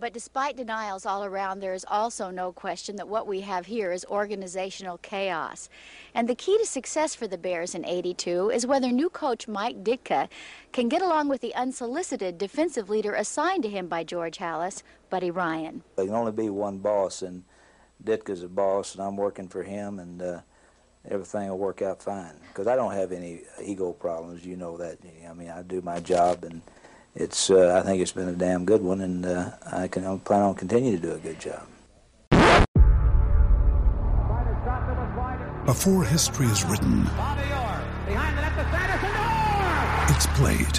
But despite denials all around, there is also no question that what we have here is organizational chaos. And the key to success for the Bears in 82 is whether new coach Mike Ditka can get along with the unsolicited defensive leader assigned to him by George Halas, Buddy Ryan. There can only be one boss, and Ditka's a boss, and I'm working for him, and uh, everything will work out fine. Because I don't have any ego problems, you know that. I mean, I do my job, and it's uh, I think it's been a damn good one, and uh, I can I plan on continuing to do a good job. Before history is written, it's played.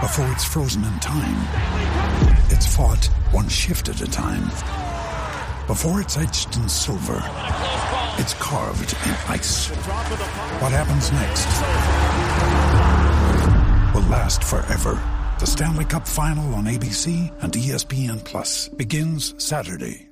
Before it's frozen in time, it's fought one shift at a time. Before it's etched in silver, it's carved in ice. What happens next will last forever. The Stanley Cup Final on ABC and ESPN Plus begins Saturday.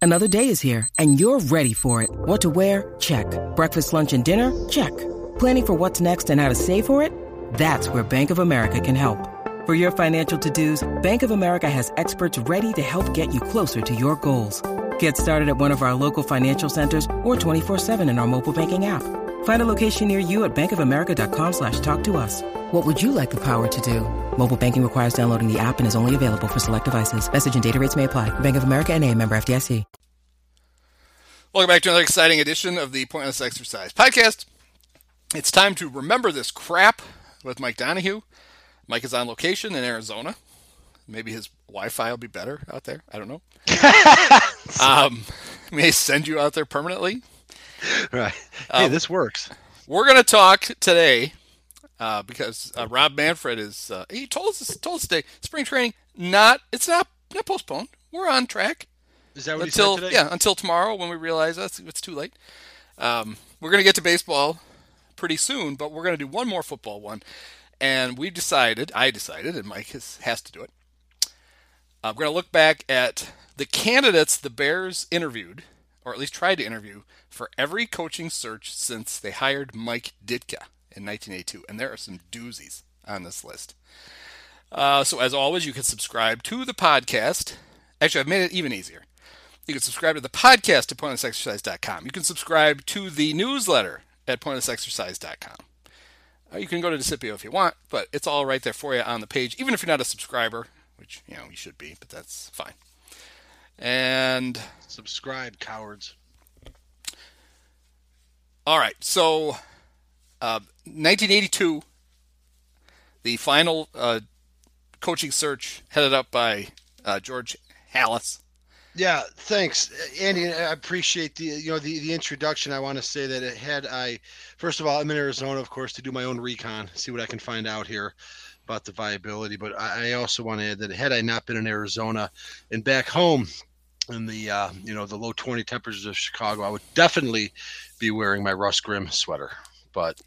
Another day is here, and you're ready for it. What to wear? Check. Breakfast, lunch, and dinner? Check. Planning for what's next and how to save for it? That's where Bank of America can help. For your financial to-dos, Bank of America has experts ready to help get you closer to your goals. Get started at one of our local financial centers or 24-7 in our mobile banking app. Find a location near you at bankofamerica.com slash talk to us. What would you like the power to do? Mobile banking requires downloading the app and is only available for select devices. Message and data rates may apply. Bank of America and a member FDIC. Welcome back to another exciting edition of the Pointless Exercise Podcast. It's time to remember this crap with Mike Donahue. Mike is on location in Arizona. Maybe his Wi-Fi will be better out there. I don't know. um, may send you out there permanently. Right. Hey, um, this works. We're going to talk today uh, because uh, Rob Manfred is. Uh, he told us told us today spring training not it's not not postponed. We're on track. Is that what until, he said today? Yeah, until tomorrow when we realize that's it's too late. Um, we're going to get to baseball pretty soon, but we're going to do one more football one, and we decided. I decided, and Mike has, has to do it. We're going to look back at the candidates the Bears interviewed, or at least tried to interview, for every coaching search since they hired Mike Ditka in 1982, and there are some doozies on this list. Uh, so, as always, you can subscribe to the podcast. Actually, I've made it even easier. You can subscribe to the podcast at pointlessexercise.com. You can subscribe to the newsletter at pointlessexercise.com. Uh, you can go to Desipio if you want, but it's all right there for you on the page, even if you're not a subscriber, which you know you should be, but that's fine. And subscribe, cowards. All right, so uh, 1982, the final uh, coaching search headed up by uh, George Halas. Yeah, thanks, Andy. I appreciate the you know the the introduction. I want to say that it had I first of all I'm in Arizona, of course, to do my own recon, see what I can find out here about the viability. But I also want to add that had I not been in Arizona and back home in the uh, you know the low 20 temperatures of Chicago, I would definitely be wearing my Russ Grimm sweater. But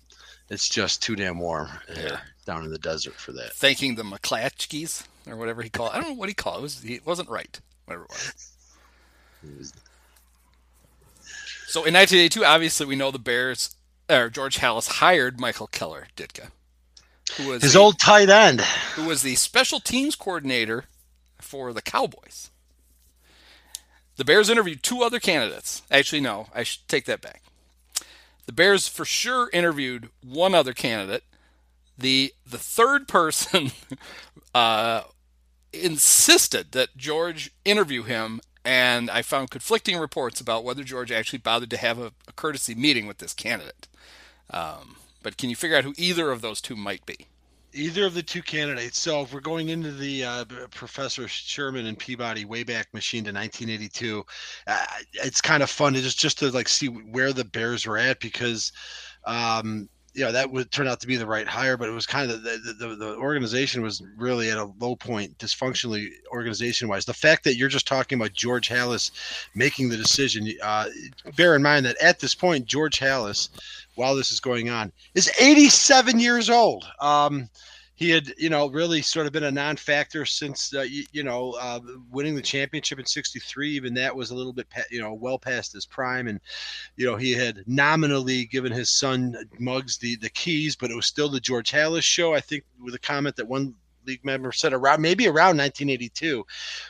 it's just too damn warm here down in the desert for that. Thanking the McClatchkeys or whatever he called. It. I don't know what he called. It was it wasn't right. Whatever it was. So in 1982, obviously we know the Bears or George Halas hired Michael Keller Ditka, who was his the, old tight end, who was the special teams coordinator for the Cowboys. The Bears interviewed two other candidates. Actually, no, I should take that back. The Bears for sure interviewed one other candidate. The the third person uh, insisted that George interview him, and I found conflicting reports about whether George actually bothered to have a, a courtesy meeting with this candidate. Um, but can you figure out who either of those two might be? Either of the two candidates. So if we're going into the uh, Professor Sherman and Peabody Wayback Machine to 1982, uh, it's kind of fun to just just to like see where the Bears were at because, um, you know, that would turn out to be the right hire, but it was kind of the the, the organization was really at a low point, dysfunctionally organization wise. The fact that you're just talking about George Halas making the decision, uh, bear in mind that at this point George Halas while this is going on is 87 years old. Um, he had, you know, really sort of been a non-factor since, uh, you, you, know, uh, winning the championship in '63. Even that was a little bit, you know, well past his prime, and you know, he had nominally given his son Muggs the the keys, but it was still the George Halas show. I think with a comment that one league member said around maybe around 1982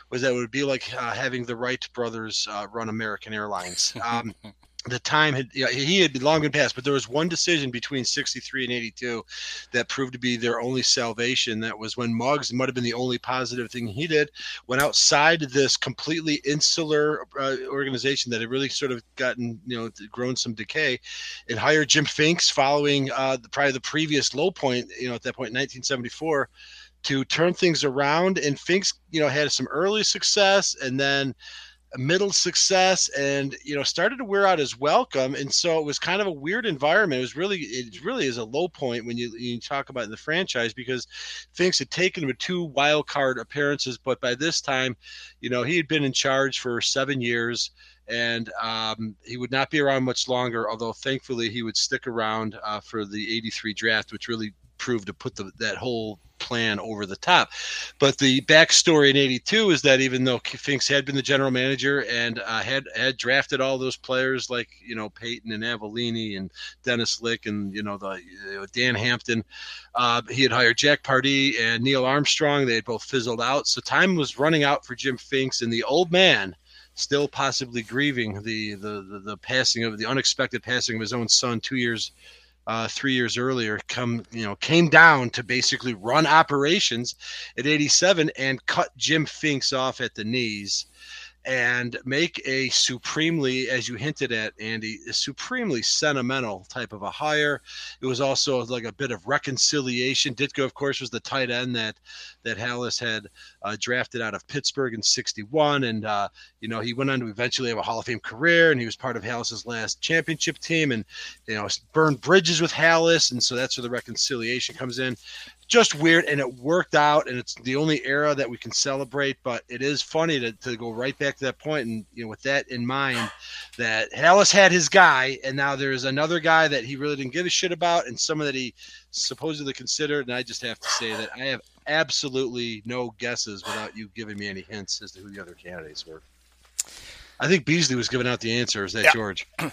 was that it would be like uh, having the Wright brothers uh, run American Airlines. Um, the time had you know, he had long been passed, but there was one decision between 63 and 82 that proved to be their only salvation. That was when Muggs might have been the only positive thing he did. Went outside this completely insular uh, organization that had really sort of gotten you know grown some decay, and hired Jim Finks following uh, the, probably the previous low point. You know at that point, 1974 to turn things around. And Finks, you know, had some early success and then middle success and you know started to wear out his welcome. And so it was kind of a weird environment. It was really it really is a low point when you, you talk about in the franchise because Finks had taken him to two wild card appearances. But by this time you know he had been in charge for seven years and um, he would not be around much longer although thankfully he would stick around uh, for the 83 draft which really to put the, that whole plan over the top. But the backstory in '82 is that even though Finks had been the general manager and uh, had had drafted all those players like you know Payton and Avellini and Dennis Lick and you know the you know, Dan Hampton, uh, he had hired Jack Pardee and Neill Armstrong. They had both fizzled out, so time was running out for Jim Finks and the old man still possibly grieving the, the the the, passing of the unexpected passing of his own son two years uh, three years earlier come you know came down to basically run operations at 87 and cut Jim Finks off at the knees and make a supremely, as you hinted at, Andy, a supremely sentimental type of a hire. It was also like a bit of reconciliation. Ditka, of course, was the tight end that that Halas had uh, drafted out of Pittsburgh in '61, and uh, you know he went on to eventually have a Hall of Fame career, and he was part of Halas's last championship team, and you know burned bridges with Halas, and so that's where the reconciliation comes in just weird and it worked out and it's the only era that we can celebrate but it is funny to, to go right back to that point and you know with that in mind that Halas had his guy and now there's another guy that he really didn't give a shit about and someone that he supposedly considered and I just have to say that I have absolutely no guesses without you giving me any hints as to who the other candidates were. I think Beasley was giving out the answer. Is that yeah. George?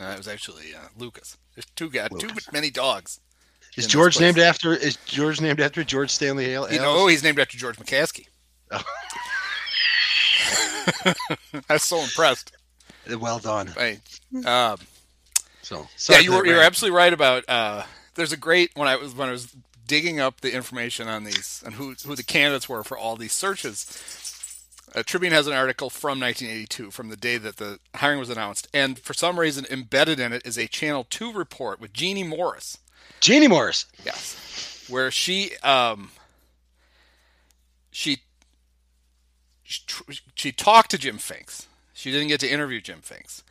Uh, it was actually uh, Lucas. There's two guys, Lucas. too many dogs. Is George named after? Is George named after George Stanley Hale? You know, he's named after George McCaskey. Oh. I was so impressed. Well done. Right. Um, so yeah, you were you're absolutely right about. Uh, there's a great when I was when I was digging up the information on these and who who the candidates were for all these searches. Uh, Tribune has an article from 1982, from the day that the hiring was announced, and for some reason embedded in it is a Channel Two report with Jeannie Morris, Jeannie Morris. Yes. Where she um she she talked to Jim Finks. She didn't get to interview Jim Finks.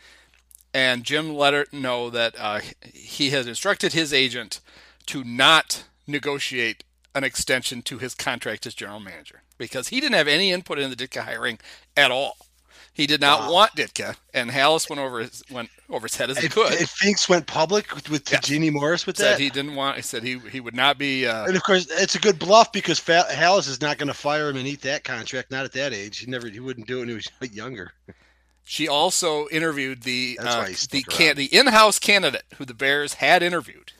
And Jim let her know that uh, he has instructed his agent to not negotiate an extension to his contract as general manager because he didn't have any input in the Ditka hiring at all. He did not wow. want Ditka, and Halas went over his went over his head as he if, could. If Finks went public with, with yes. Jeannie Morris with said that, he didn't want. He said he he would not be. Uh, and of course, it's a good bluff because Halas is not going to fire him and eat that contract. Not at that age. He never. He wouldn't do it when he was younger. She also interviewed the uh, the can, the in-house candidate who the Bears had interviewed.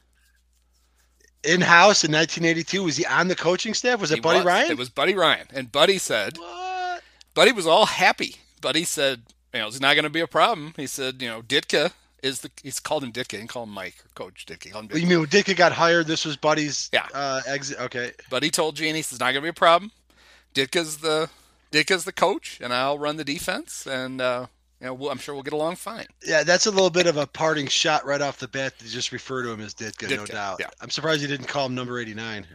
In-house in 1982, was he on the coaching staff? Was it he Buddy was. Ryan? It was Buddy Ryan, and Buddy said, "What?" Buddy was all happy Buddy said, you know, it's not going to be a problem. He said, you know, Ditka is the he's called him Ditka and call him Mike or Coach Ditka. Him Ditka. You mean when Ditka got hired? This was Buddy's yeah uh, exit. Okay, Buddy told Jeannie it's not going to be a problem. Ditka's the Ditka's the coach, and I'll run the defense, and uh, you know, we'll, I'm sure we'll get along fine. Yeah, that's a little bit of a parting shot right off the bat to just refer to him as Ditka, Ditka no doubt. Yeah. I'm surprised he didn't call him number 89.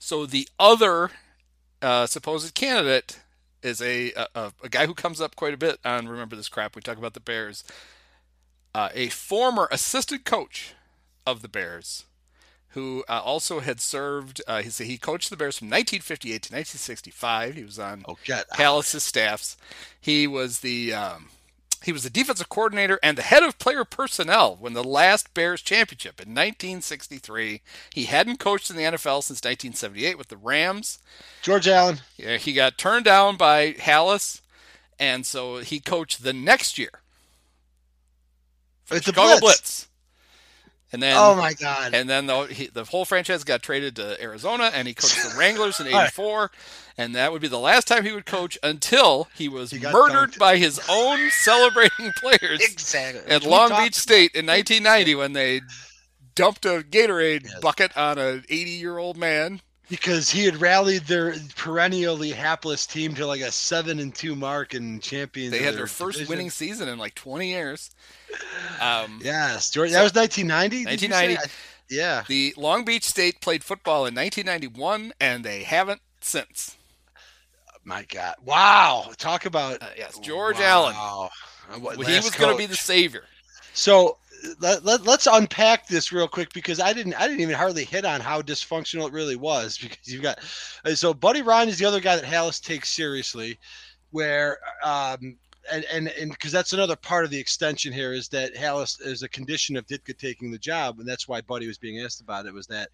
So the other uh, supposed candidate is a, a, a guy who comes up quite a bit on Remember This Crap. We talk about the Bears. Uh, a former assistant coach of the Bears, who uh, also had served. Uh, he said he coached the Bears from 1958 to 1965. He was on oh. Halas's staffs. He was the um, he was the defensive coordinator and the head of player personnel when the last Bears championship in 1963. He hadn't coached in the NFL since 1978 with the Rams. George Allen. Yeah, he got turned down by Halas, and so he coached the next year. for It's Chicago Blitz. Blitz. And then Oh my God. and then the, he, the whole franchise got traded to Arizona, and he coached the Wranglers in '84, and that would be the last time he would coach until he was He murdered dunked. by his own celebrating players exactly. at We Long Beach State in 1990 when they dumped a Gatorade Yes. bucket on an 80-year-old man. because he had rallied their perennially hapless team to like a seven and two mark and champions. They had their first division. winning season in like 20 years. Um, Yes, George. That was 1990. did you say? 1990. Yeah. The Long Beach State played football in 1991, and they haven't since. My God. Wow. Talk about Uh, yes, George Allen. Wow. Uh, what- he was going to be the savior. So let, let, let's unpack this real quick because I didn't I didn't even hardly hit on how dysfunctional it really was because you've got uh, so Buddy Ryan is the other guy that Halas takes seriously, where um and and and because that's another part of the extension here is that Halas is a condition of Ditka taking the job and that's why Buddy was being asked about it was that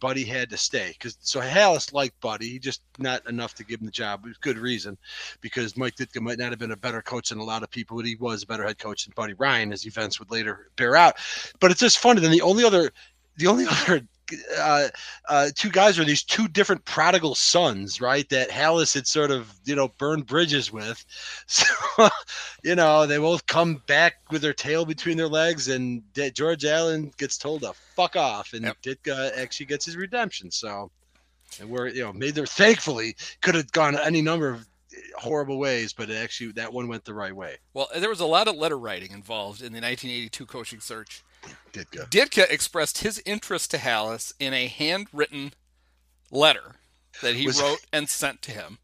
Buddy had to stay because so Halas liked Buddy he just not enough to give him the job with good reason because Mike Ditka might not have been a better coach than a lot of people, but he was a better head coach than Buddy Ryan, as events would later bear out. But it's just funny. Then the only other, the only other uh, uh, two guys are these two different prodigal sons, right? That Halas had sort of, you know, burned bridges with. So, you know, they both come back with their tail between their legs, and George Allen gets told to fuck off, and Yep. Ditka actually gets his redemption. So, and we're, you know, made there thankfully could have gone any number of horrible ways, but actually that one went the right way. Well, there was a lot of letter writing involved in the 1982 coaching search. Ditka. Ditka expressed his interest to Halas in a handwritten letter that he Was- wrote and sent to him.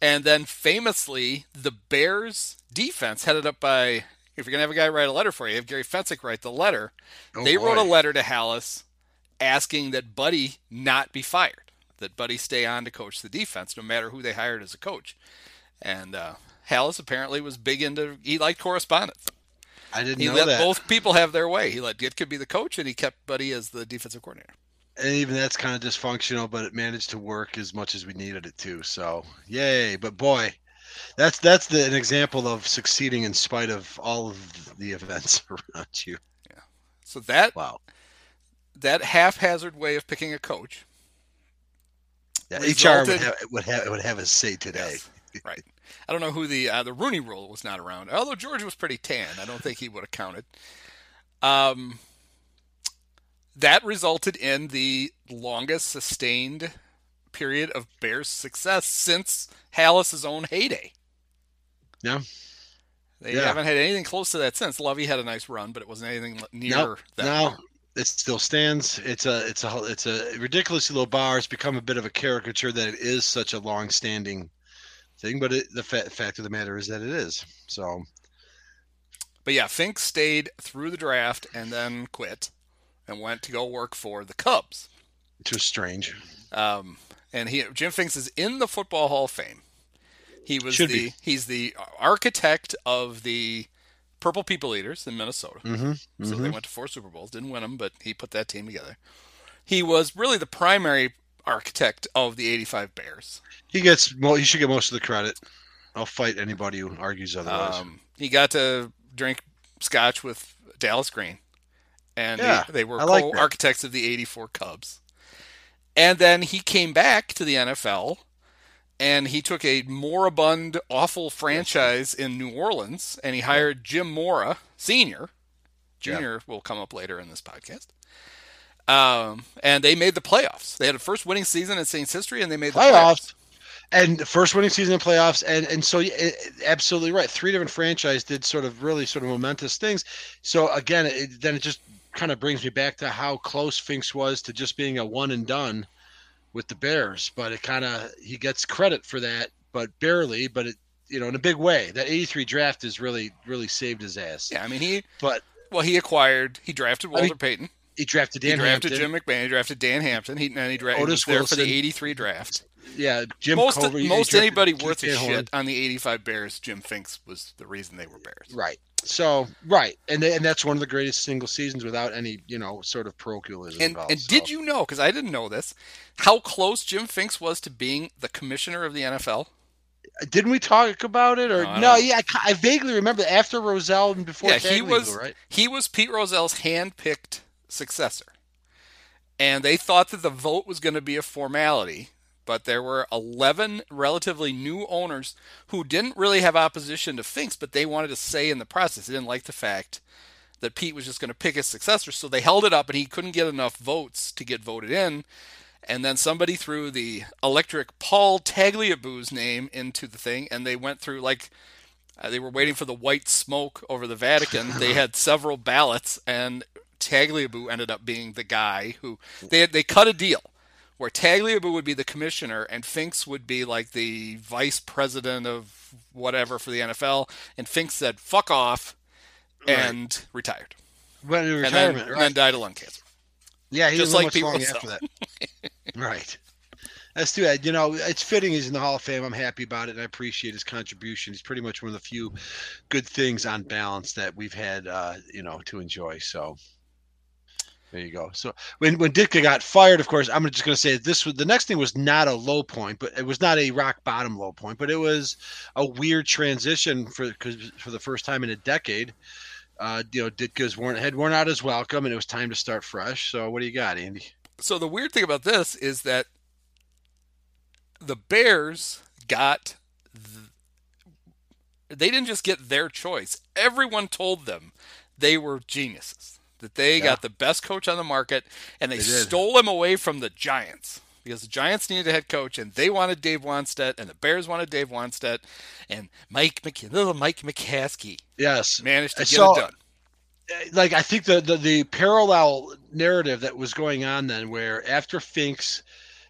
And then famously, the Bears defense, headed up by, if you're going to have a guy write a letter for you, have Gary Fencik write the letter. Oh, they wrote a letter to Halas asking that Buddy not be fired, that Buddy stay on to coach the defense, no matter who they hired as a coach. And uh, Halas apparently was big into, he liked correspondence. I didn't He know let that. both people have their way. He let Ditka be the coach, and he kept Buddy as the defensive coordinator. and even that's kind of dysfunctional, but it managed to work as much as we needed it to. So yay! But boy, that's that's the, an example of succeeding in spite of all of the events around you. Yeah. So that Wow. that haphazard way of picking a coach, Yeah, HR would have, would have would have a say today. Right? I don't know who the uh, the Rooney Rule was not around. Although George was pretty tan, I don't think he would have counted. Um, that resulted in the longest sustained period of Bears success since Halas's own heyday. Yeah. They Yeah. haven't had anything close to that since. Lovie had a nice run, but it wasn't anything near Nope. that. No, it still stands. It's a it's a it's a ridiculously low bar. It's become a bit of a caricature that it is such a long-standing thing, but it, the fa- fact of the matter is that it is. So But yeah, Fink stayed through the draft and then quit and went to go work for the Cubs. which was strange. Um, and he Jim Finks is in the Football Hall of Fame. He was Should the be. he's the architect of the Purple People Eaters in Minnesota. Mm-hmm. So they went to four Super Bowls, didn't win them, but he put that team together. He was really the primary architect of the '85 Bears. He gets well. He should get most of the credit. I'll fight anybody who argues otherwise. Um, he got to drink scotch with Dallas Green, and Yeah, they, they were like co-architects of the '84 Cubs. And then he came back to the NFL, and he took a moribund, awful franchise in New Orleans, and he hired Jim Mora Senior. Junior will come up later in this podcast. Um, and they made the playoffs. They had a first winning season in Saints history, and they made the playoffs. And the first winning season in playoffs, and and so it, absolutely right. Three different franchise did sort of really sort of momentous things. So again, it, then it just kind of brings me back to how close Finks was to just being a one and done with the Bears. But it kind of he gets credit for that, but barely. But it you know in a big way. That '83 draft is really really saved his ass. Yeah, I mean he But well he acquired he drafted Walter I mean, Payton. He drafted Dan he drafted Hampton. Jim McMahon. He drafted Dan Hampton. He, and he, dra- he Otis was there for the '83 draft. yeah, Jim most most anybody worth a shit on the '85 Bears, Jim Finks was the reason they were Bears. Right. So right, and and that's one of the greatest single seasons without any you know sort of parochialism And involved. and so. did you know? Because I didn't know this, how close Jim Finks was to being the commissioner of the NFL. Didn't we talk about it or No, no? yeah, I, I vaguely remember after Rozelle and before. yeah, he Tagliabue, was right. he was Pete Rozelle's hand-picked successor, and they thought that the vote was going to be a formality. But there were 11 relatively new owners who didn't really have opposition to Finks, but they wanted to say in the process. They didn't like the fact that Pete was just going to pick his successor, so they held it up, and he couldn't get enough votes to get voted in. And then somebody threw the electric Paul Tagliabue's name into the thing, and they went through like uh, they were waiting for the white smoke over the Vatican. they had several ballots, and Tagliabue ended up being the guy who they they cut a deal where Tagliabue would be the commissioner and Finks would be like the vice president of whatever for the NFL. And Finks said "fuck off" and retired, Went into and then, retirement, and right? then died of lung cancer. yeah, he just was like much long after that. right. That's too bad. You know, it's fitting he's in the Hall of Fame. I'm happy about it, and I appreciate his contribution. He's pretty much one of the few good things on balance that we've had, uh, you know, to enjoy. So there you go. So when when Ditka got fired, of course, I'm just going to say this was the next thing was not a low point, but it was not a rock bottom low point, but it was a weird transition for because for the first time in a decade. Uh, you know, Ditka's worn had worn out his welcome, and it was time to start fresh. So, what do you got, Andy? So the weird thing about this is that the Bears got th- they didn't just get their choice. Everyone told them they were geniuses. That they Yeah. got the best coach on the market and they, They did. stole him away from the Giants. Because the Giants needed a head coach and they wanted Dave Wannstedt and the Bears wanted Dave Wannstedt and Mike Mc- little Mike McCaskey Yes, managed to get So- it done. Eh, like I think the, the the parallel narrative that was going on then, where after Finks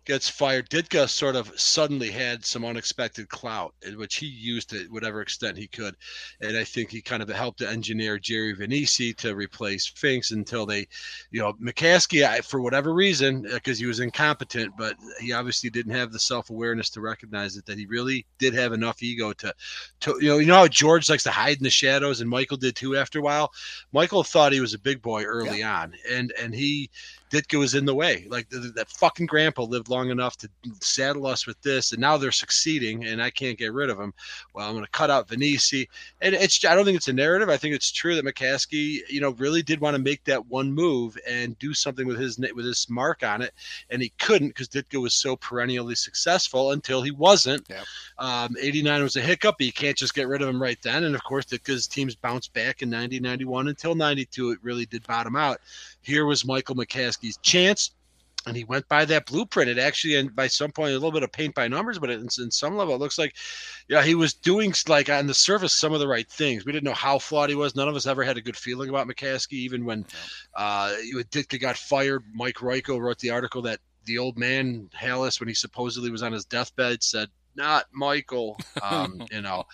gets fired, Ditka sort of suddenly had some unexpected clout, which he used to whatever extent he could, and I think he kind of helped to engineer Jerry Vainisi to replace Finks until they, you know, McCaskey I, for whatever reason uh, because he was incompetent, but he obviously didn't have the self awareness to recognize it that he really did have enough ego to, to you know, you know how George likes to hide in the shadows, and Michael did too after a while. Michael thought he was a big boy early on, and and he Ditka was in the way. Like th- th- that fucking grandpa lived long enough to saddle us with this, and now they're succeeding, and I can't get rid of him. Well, I'm going to cut out Vainisi, and it's I don't think it's a narrative. I think it's true that McCaskey, you know, really did want to make that one move and do something with his with his mark on it, and he couldn't because Ditka was so perennially successful until he wasn't. Yep. Um, 89 was a hiccup, but you can't just get rid of him right then. And of course, Ditka's teams bounced back in 90, 91 until 92. It really did bottom out. Here was Michael McCaskey's chance. And he went by that blueprint. It actually, and by some point, a little bit of paint by numbers, but in, in some level, it looks like, yeah, he was doing like on the surface some of the right things. We didn't know how flawed he was. None of us ever had a good feeling about McCaskey, even when uh, Ditka got fired. Mike Royko wrote the article that the old man Halas, when he supposedly was on his deathbed, said, "Not Michael," um, you know,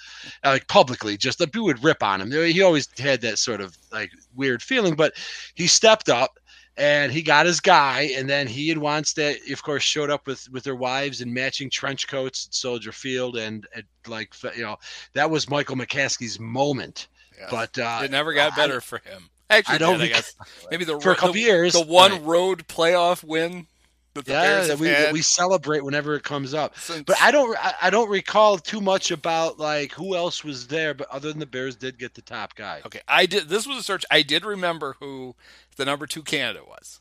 like publicly, just that people would rip on him. He always had that sort of like weird feeling, but he stepped up and he got his guy, and then he and Wannstedt, of course, showed up with with their wives in matching trench coats at Soldier Field, and, and like you know, that was Michael McCaskey's moment. But uh, it never got I- better for him. Actually, I I don't did, I guess. Maybe the for a couple the, years, the one right. road playoff win that the yeah, Bears that have we we celebrate whenever it comes up. since- But I don't I, I don't recall too much about like who else was there, but other than the Bears did get the top guy. Okay, I did. This was a search. I did remember who the number two candidate was.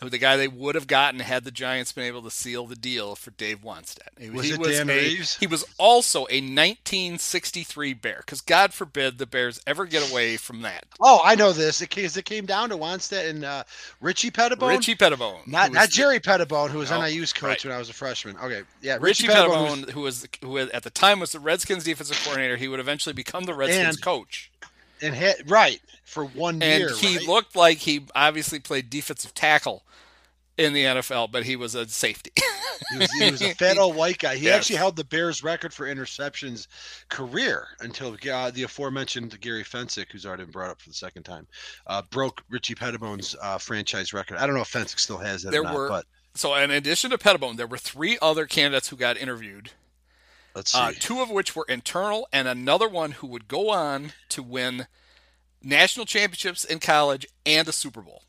Who the guy they would have gotten had the Giants been able to seal the deal for Dave Wannstedt. He, Was he it was Dan a, Reeves? He was also a 1963 Bear, because God forbid the Bears ever get away from that. Oh, I know this. It came, it came down to Wannstedt and uh, Richie Petitbon. Richie Petitbon, not not was- Jerry Pettibone, who was No, NIU's coach right. when I was a freshman. Okay, yeah, Richie, Pettibone Pettibone, who was who at the time was the Redskins defensive coordinator, he would eventually become the Redskins And- coach. and had, right for one and year. he right? looked like he obviously played defensive tackle in the NFL, but he was a safety. He was, he was a fat old white guy. He Yes. actually held the Bears record for interceptions career until uh, the aforementioned Gary Fencik, who's already been brought up for the second time, uh, broke Richie Petitbon's uh, franchise record. I don't know if Fencik still has that There or not, were- but So, in addition to Petitbon, there were three other candidates who got interviewed. Let's see. Uh, two of which were internal, and another one who would go on to win national championships in college and a Super Bowl.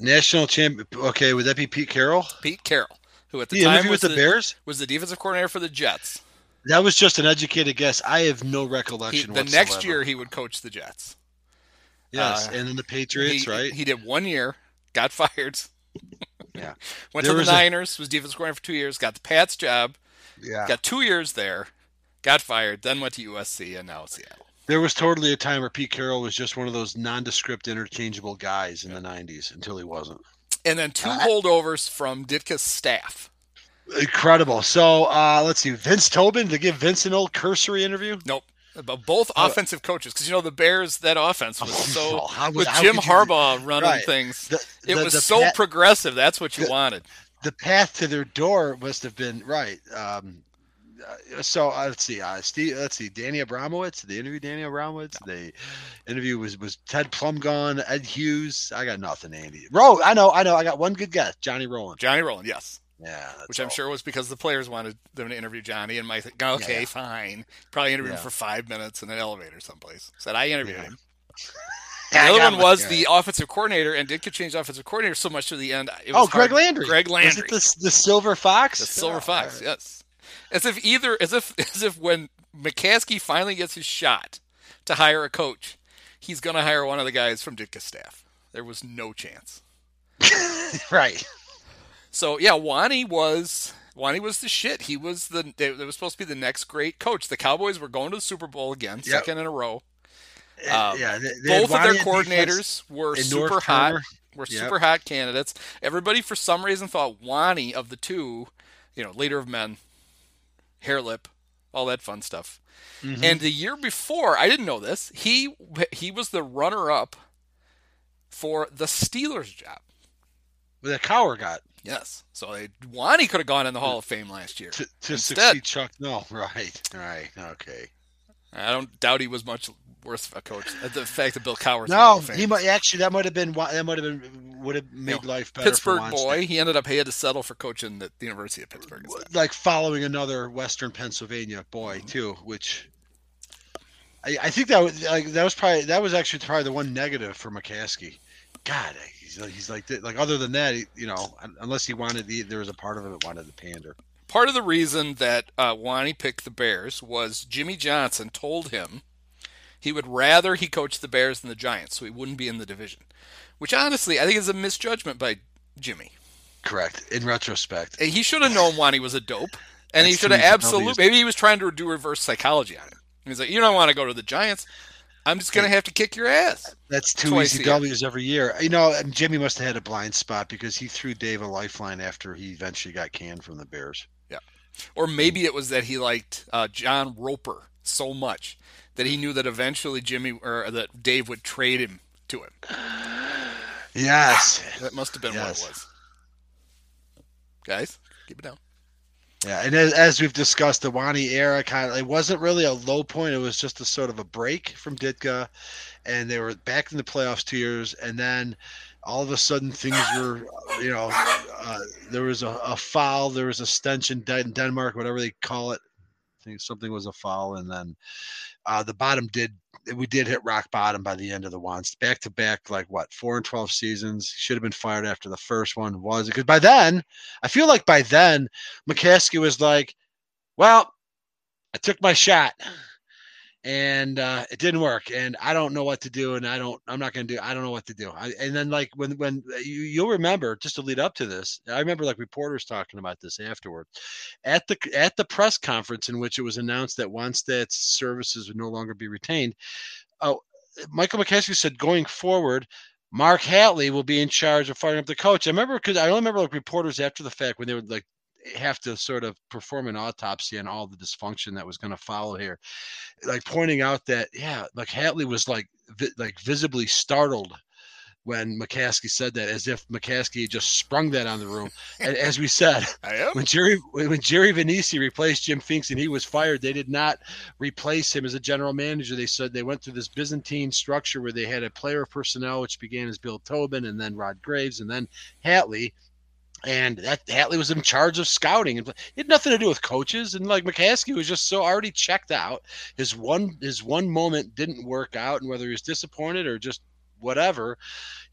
National champ. Okay, would that be Pete Carroll? Pete Carroll, who at the He time was with the Bears? was the defensive coordinator for the Jets. That was just an educated guess. I have no He, recollection. the next year, he would coach the Jets. yes, uh, and then the Patriots, he, right? He did one year, got fired. Yeah. Went There to the was a- Niners, was defensive coordinator for two years, got the Pats job, yeah. got two years there, got fired, then went to USC, and now Seattle. There was totally a time where Pete Carroll was just one of those nondescript, interchangeable guys in the '90s until he wasn't. And then two Uh, holdovers from Ditka's staff. Incredible. So uh, let's see, Vince Tobin to give Vince an old cursory interview. Nope. But both offensive coaches, because you know the Bears, that offense was so Oh, how with how Jim could you- Harbaugh running Right. things. The- it was the so pat- progressive. That's what you the- wanted. the path to their door must have been right. Um, uh, so uh, let's see, uh, Steve. Let's see, Danny Abramowicz. The interview, Danny Abramowicz. The interview was was Ted Plumgone, Ed Hughes. I got nothing, Andy. Ro, I know, I know. I got one good guess, Johnny Roland. Johnny Roland, yes. Yeah, Which I'm all. sure was because the players wanted them to interview Johnny, and Mike okay, Yeah. fine. Probably interviewed him for five minutes in an elevator someplace. Said I interviewed Yeah. him. Yeah, The I other one was yeah. the offensive coordinator, and Ditka changed offensive coordinator so much to the end. It Oh, Greg hard- Landry. Greg Landry. it the, the Silver Fox? The Silver Yeah, Fox, I- yes. As if either, as if, as if when McCaskey finally gets his shot to hire a coach, he's going to hire one of the guys from Ditka's staff. There was no chance. right. So yeah, Wani was Wani was the shit. He was the they, they was supposed to be the next great coach. The Cowboys were going to the Super Bowl again, Yep. second in a row. Uh, Um, yeah, they- they Both of their coordinators were super North hot. Turner. Were Yep. super hot candidates. Everybody for some reason thought Wani of the two, you know, leader of men, hair lip, all that fun stuff. Mm-hmm. And the year before, I didn't know this. He he was the runner up for the Steelers job. The Cowher got Yes. So they, Wani could have gone in the Hall of Fame last year. to, to Instead- succeed Chuck. No, right, right, okay. I don't doubt he was much worse of a coach. Uh, The fact that Bill Cowher's No, he might actually. That might have been. That might have been. Would have made know, life better. Pittsburgh for boy. He ended up he had to settle for coaching at the University of Pittsburgh. instead. like following another Western Pennsylvania boy Mm-hmm. too, which I, I think that was like that was probably that was actually probably the one negative for McCaskey. God, he's like, he's like like other than that, he, you know, unless he wanted the there was a part of him that wanted to pander. Part of the reason that uh, Wani picked the Bears was Jimmy Johnson told him he would rather he coached the Bears than the Giants, so he wouldn't be in the division. Which honestly, I think is a misjudgment by Jimmy. Correct. In retrospect, He should have known Wani was a dope, and he should have absolutely. Maybe he was trying to do reverse psychology on him. He's like, "You don't want to go to the Giants. I'm just gonna have to kick your ass." that's two Twice easy a. W's every year. You know, and Jimmy must have had a blind spot because he threw Dave a lifeline after he eventually got canned from the Bears. Or maybe it was that he liked uh, John Roper so much that he knew that eventually Jimmy or that Dave would trade him to him. Yes. That must have been Yes. what it was. Guys, keep it down. Yeah, and as, as we've discussed, the Wani era kind of it wasn't really a low point. It was just a sort of a break from Ditka, and they were back in the playoffs two years, and then all of a sudden things were, you know, uh, there was a, a foul, there was a stench in Den- Denmark, whatever they call it. I think something was a foul, and then uh, the bottom did we did hit rock bottom by the end of the ones back to back like what four and 12 seasons should have been fired after the first one was because by then i feel like by then mccaskey was like well i took my shot and uh, it didn't work and i don't know what to do and i don't i'm not going to do i don't know what to do. I, and then like when when you, you'll remember just to lead up to this i remember like reporters talking about this afterward. At the at the press conference in which it was announced that Wannstedt's services would no longer be retained oh michael mccaskey said going forward mark hatley will be in charge of firing up the coach. I remember because i only remember like reporters after the fact when they would like have to sort of perform an autopsy on all the dysfunction that was going to follow here like pointing out that yeah like hatley was like vi- like visibly startled when McCaskey said that, as if McCaskey had just sprung that on the room. And as we said, when Jerry when Jerry Vainisi replaced Jim Finks and he was fired, they did not replace him as a general manager. They said they went through this Byzantine structure where they had a player personnel, which began as Bill Tobin and then Rod Graves and then Hatley. And that Hatley was in charge of scouting. And had nothing to do with coaches. And like McCaskey was just so already checked out. His one his one moment didn't work out. And whether he was disappointed or just whatever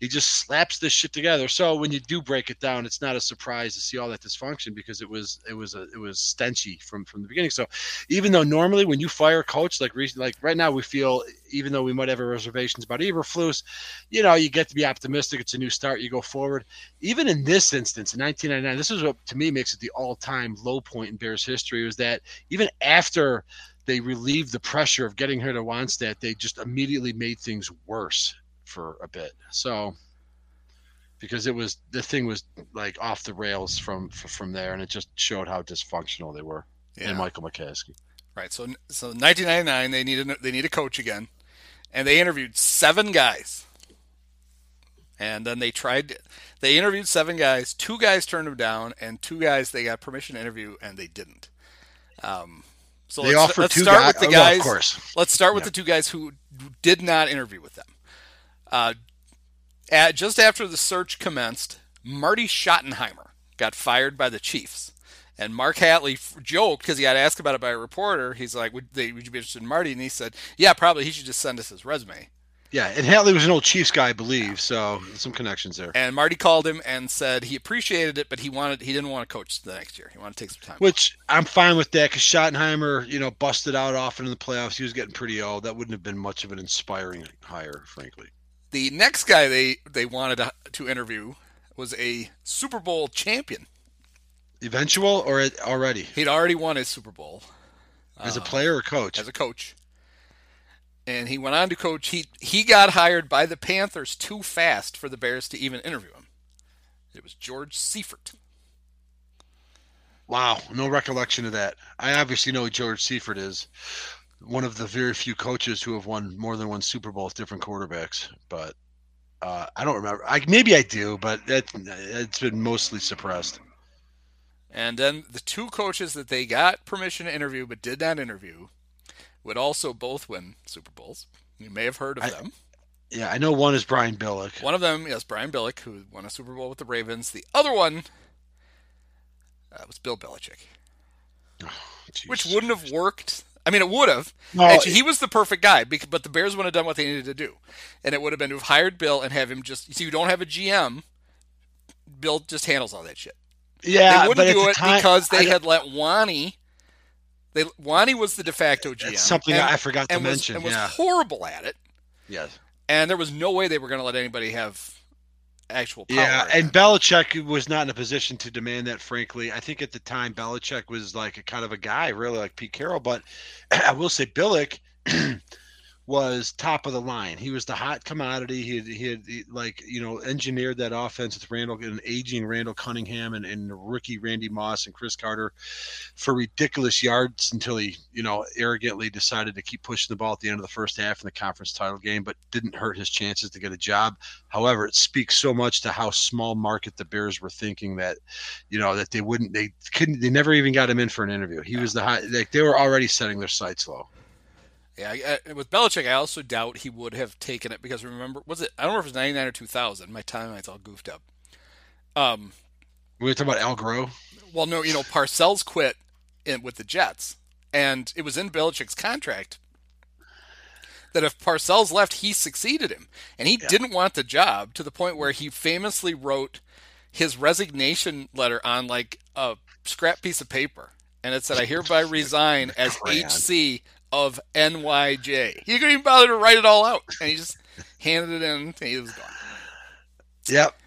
he just slaps this shit together. So when you do break it down it's not a surprise to see all that dysfunction because it was it was a it was stenchy from from the beginning. So even though normally when you fire a coach like recent like right now we feel even though we might have reservations about Eberflus, you know you get to be optimistic it's a new start you go forward. Even in this instance in 1999 this is what to me makes it the all-time low point in Bears history was that even after they relieved the pressure of getting her to Wannstedt, they just immediately made things worse for a bit. So because it was the thing was like off the rails from from there, and it just showed how dysfunctional they were. Yeah. And Michael McCaskey. Right. So so 1999 they need a, they need a coach again, and they interviewed seven guys. And then they tried. They interviewed seven guys. Two guys turned them down, and two guys they got permission to interview, and they didn't. Um, so They let's, offered let's two start guy- with the oh, of course. Let's start with Yeah. the two guys who did not interview with them. Uh, at, just after the search commenced, Marty Schottenheimer got fired by the Chiefs. And Mark Hatley f- joked because he got asked about it by a reporter. He's like, would, they, would you be interested in Marty? And he said, yeah, probably. He should just send us his resume. Yeah, and Hatley was an old Chiefs guy, I believe. So some connections there. And Marty called him and said he appreciated it, but he wanted he didn't want to coach the next year. He wanted to take some time. Which I'm fine with that because Schottenheimer, you know, busted out often in the playoffs. He was getting pretty old. That wouldn't have been much of an inspiring hire, frankly. The next guy they, they wanted to, to interview was a Super Bowl champion. Eventual or already He'd already won his Super Bowl. as a uh, player or coach? as a coach. And he went on to coach. He he got hired by the Panthers too fast for the Bears to even interview him. It was George Seifert. Wow, no recollection of that. I obviously know who George Seifert is, one of the very few coaches who have won more than one Super Bowl with different quarterbacks. But uh, I don't remember. I maybe I do, but it, it's been mostly suppressed. And then the two coaches that they got permission to interview but did not interview would also both win Super Bowls. You may have heard of I- them. Yeah, I know one is Brian Billick. One of them, yes, Brian Billick, who won a Super Bowl with the Ravens. The other one uh, was Bill Belichick, which wouldn't have worked. I mean, it would have. No, Actually, he was the perfect guy, but the Bears wouldn't have done what they needed to do, and it would have been to have hired Bill and have him just. You see, you don't have a GM. Bill just handles all that shit. Yeah, they wouldn't do it time, because they had let Wani. They Wani was the de facto GM. Something I forgot to and was, mention, And was horrible at it, Yes. and there was no way they were going to let anybody have actual power. Yeah, and. Belichick was not in a position to demand that. Frankly, I think at the time Belichick was like a kind of a guy, really like Pete Carroll. But I will say Billick was top of the line. He was the hot commodity. He had, he had he, like you know engineered that offense with Randall, an aging Randall Cunningham and, and rookie Randy Moss and Cris Carter for ridiculous yards until he you know arrogantly decided to keep pushing the ball at the end of the first half in the conference title game, but didn't hurt his chances to get a job. However, it speaks so much to how small market the Bears were thinking that, you know, that they wouldn't, they couldn't, they never even got him in for an interview. He was the high, like they were already setting their sights low. Yeah, I- I- with Belichick, I also doubt he would have taken it because remember, was it? I don't know if it was ninety nine or two thousand. My timeline's all goofed up. Um, We were talking about Al Groh. well, no, you know, Parcells quit in, with the Jets, and it was in Belichick's contract that if Parcells left, he succeeded him, and he didn't want the job to the point where he famously wrote his resignation letter on like a scrap piece of paper, and it said, "I hereby resign as. HC of NYJ." He couldn't even bother to write it all out, and he just handed it in, and he was gone. Yep.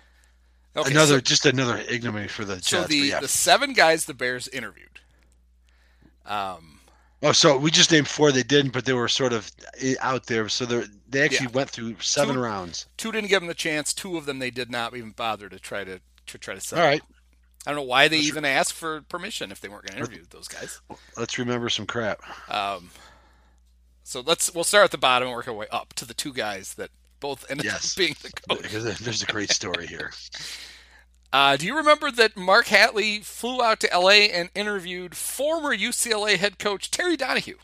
Okay, another, so- just another ignominy for the Jets. so the yeah. the seven guys the Bears interviewed. Um, oh, so we just named four. They didn't, but they were sort of eh, out there. So they they actually Yeah. went through seven Two- rounds. two didn't give them the chance. Two of them they did not even bother to try to to try to send. All right. I don't know why they even asked for permission if they weren't going to interview those guys. Let's remember some crap. Um, so let's we'll start at the bottom and work our way up to the two guys that both ended Yes. up being the coach. There's a great story here. Uh, do you remember that Mark Hatley flew out to L.A. and interviewed former UCLA head coach Terry Donahue?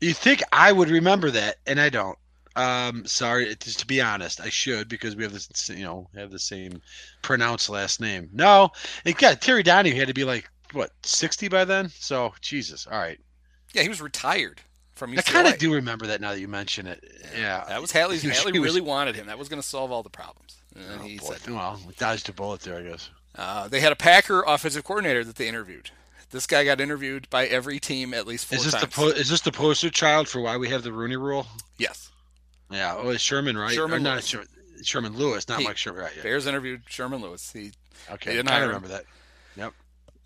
You think I would remember that, and I don't. Um, sorry, just to be honest, I should because we have this, you know, have the same pronounced last name. No, it got Terry Donahue had to be like what sixty by then. So Jesus, all right. Yeah, he was retired from UCLA. I kind of do remember that now that you mention it. Yeah, That was Hatley's. He was- really wanted him. That was going to solve all the problems. And Oh, he boy. said, well, we dodged a bullet there, I guess. uh, they had a Packer offensive coordinator that they interviewed. This guy got interviewed by every team at least four Is this times. the po- is this the poster child for why we have the Rooney Rule? yes. Yeah, oh, it's Sherman, right? Sherman Or not Sherman, Sherman Lewis, not He- Mike Sherman. Right, yeah. Bears interviewed Sherman Lewis. He, Okay, I hire him. remember that.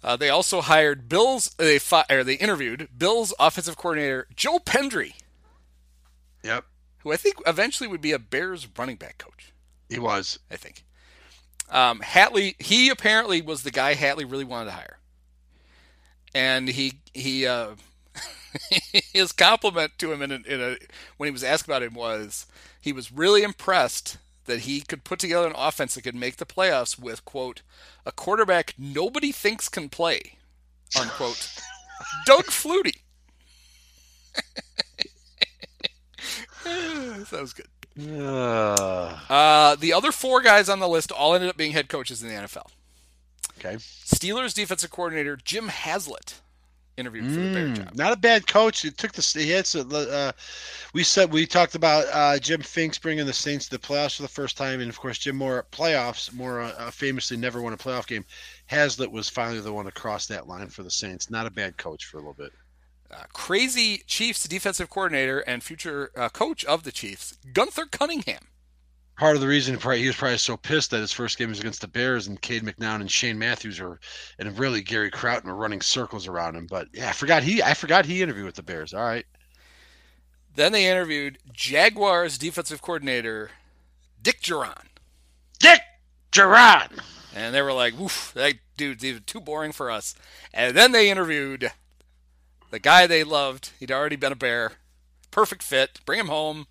Uh, they also hired Bills. They fi- or they interviewed Bills offensive coordinator Joe Pendry, Yep. who I think eventually would be a Bears running back coach. He was. I think. Um, Hatley, he apparently was the guy Hatley really wanted to hire, and he he uh, his compliment to him in a, in a when he was asked about him was he was really impressed that he could put together an offense that could make the playoffs with quote a quarterback nobody thinks can play unquote Doug Flutie. that was good. Uh, the other four guys on the list all ended up being head coaches in the NFL. okay. Steelers defensive coordinator Jim Haslett interviewed for the Bear Mm, job. not a bad coach. He took the. He had some, uh, we said we talked about uh, Jim Finks bringing the Saints to the playoffs for the first time, and of course Jim Mora playoffs. Mora uh, famously never won a playoff game. Haslett was finally the one to cross that line for the Saints. Not a bad coach for a little bit. Uh, crazy Chiefs defensive coordinator and future uh, coach of the Chiefs, Gunther Cunningham. Part of the reason probably, he was probably so pissed that his first game was against the Bears and Cade McNown and Shane Matthews are and really Gary Crowton were running circles around him. But yeah, I forgot he I forgot he interviewed with the Bears. All right. Then they interviewed Jaguars defensive coordinator Dick Jauron. Dick Jauron. And they were like, oof, that dude's even too boring for us. And then they interviewed the guy they loved. He'd already been a Bear. Perfect fit. Bring him home.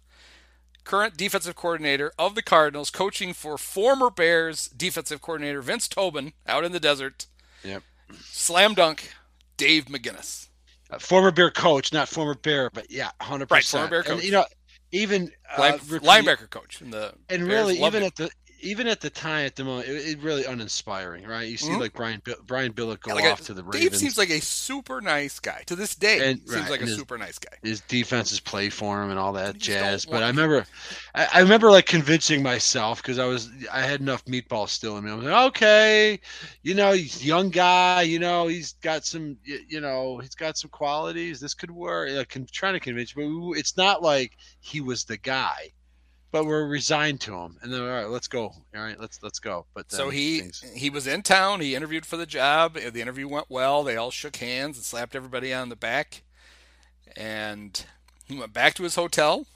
Current defensive coordinator of the Cardinals, coaching for former Bears defensive coordinator Vince Tobin out in the desert. Yep. Slam dunk, Dave McGinnis. Uh, former Bear coach, not former Bear, but yeah, hundred Right, percent. former Bear coach. And, you know, even uh, Line, recruit- linebacker coach. And, the and Bears really, even him. at the even at the time at the moment, it, it really uninspiring, right? You see, Mhm. like Brian Brian Billick go Yeah, like a- off to the Ravens. Dave seems like a super nice guy. To this day, And- seems right, like a his- super nice guy. his defenses play for him and all that jazz. But I remember, I, I remember like convincing myself because I was I had enough meatballs still in me. I was like, okay, you know, he's a young guy. You know, he's got some, you know, he's got some qualities. This could work. Like, trying to convince, but it's not like he was the guy. But we're resigned to him, and then all right, let's go. All right, let's let's go. But So he things- he was in town. He interviewed for the job. The interview went well. They all shook hands and slapped everybody on the back. And he went back to his hotel.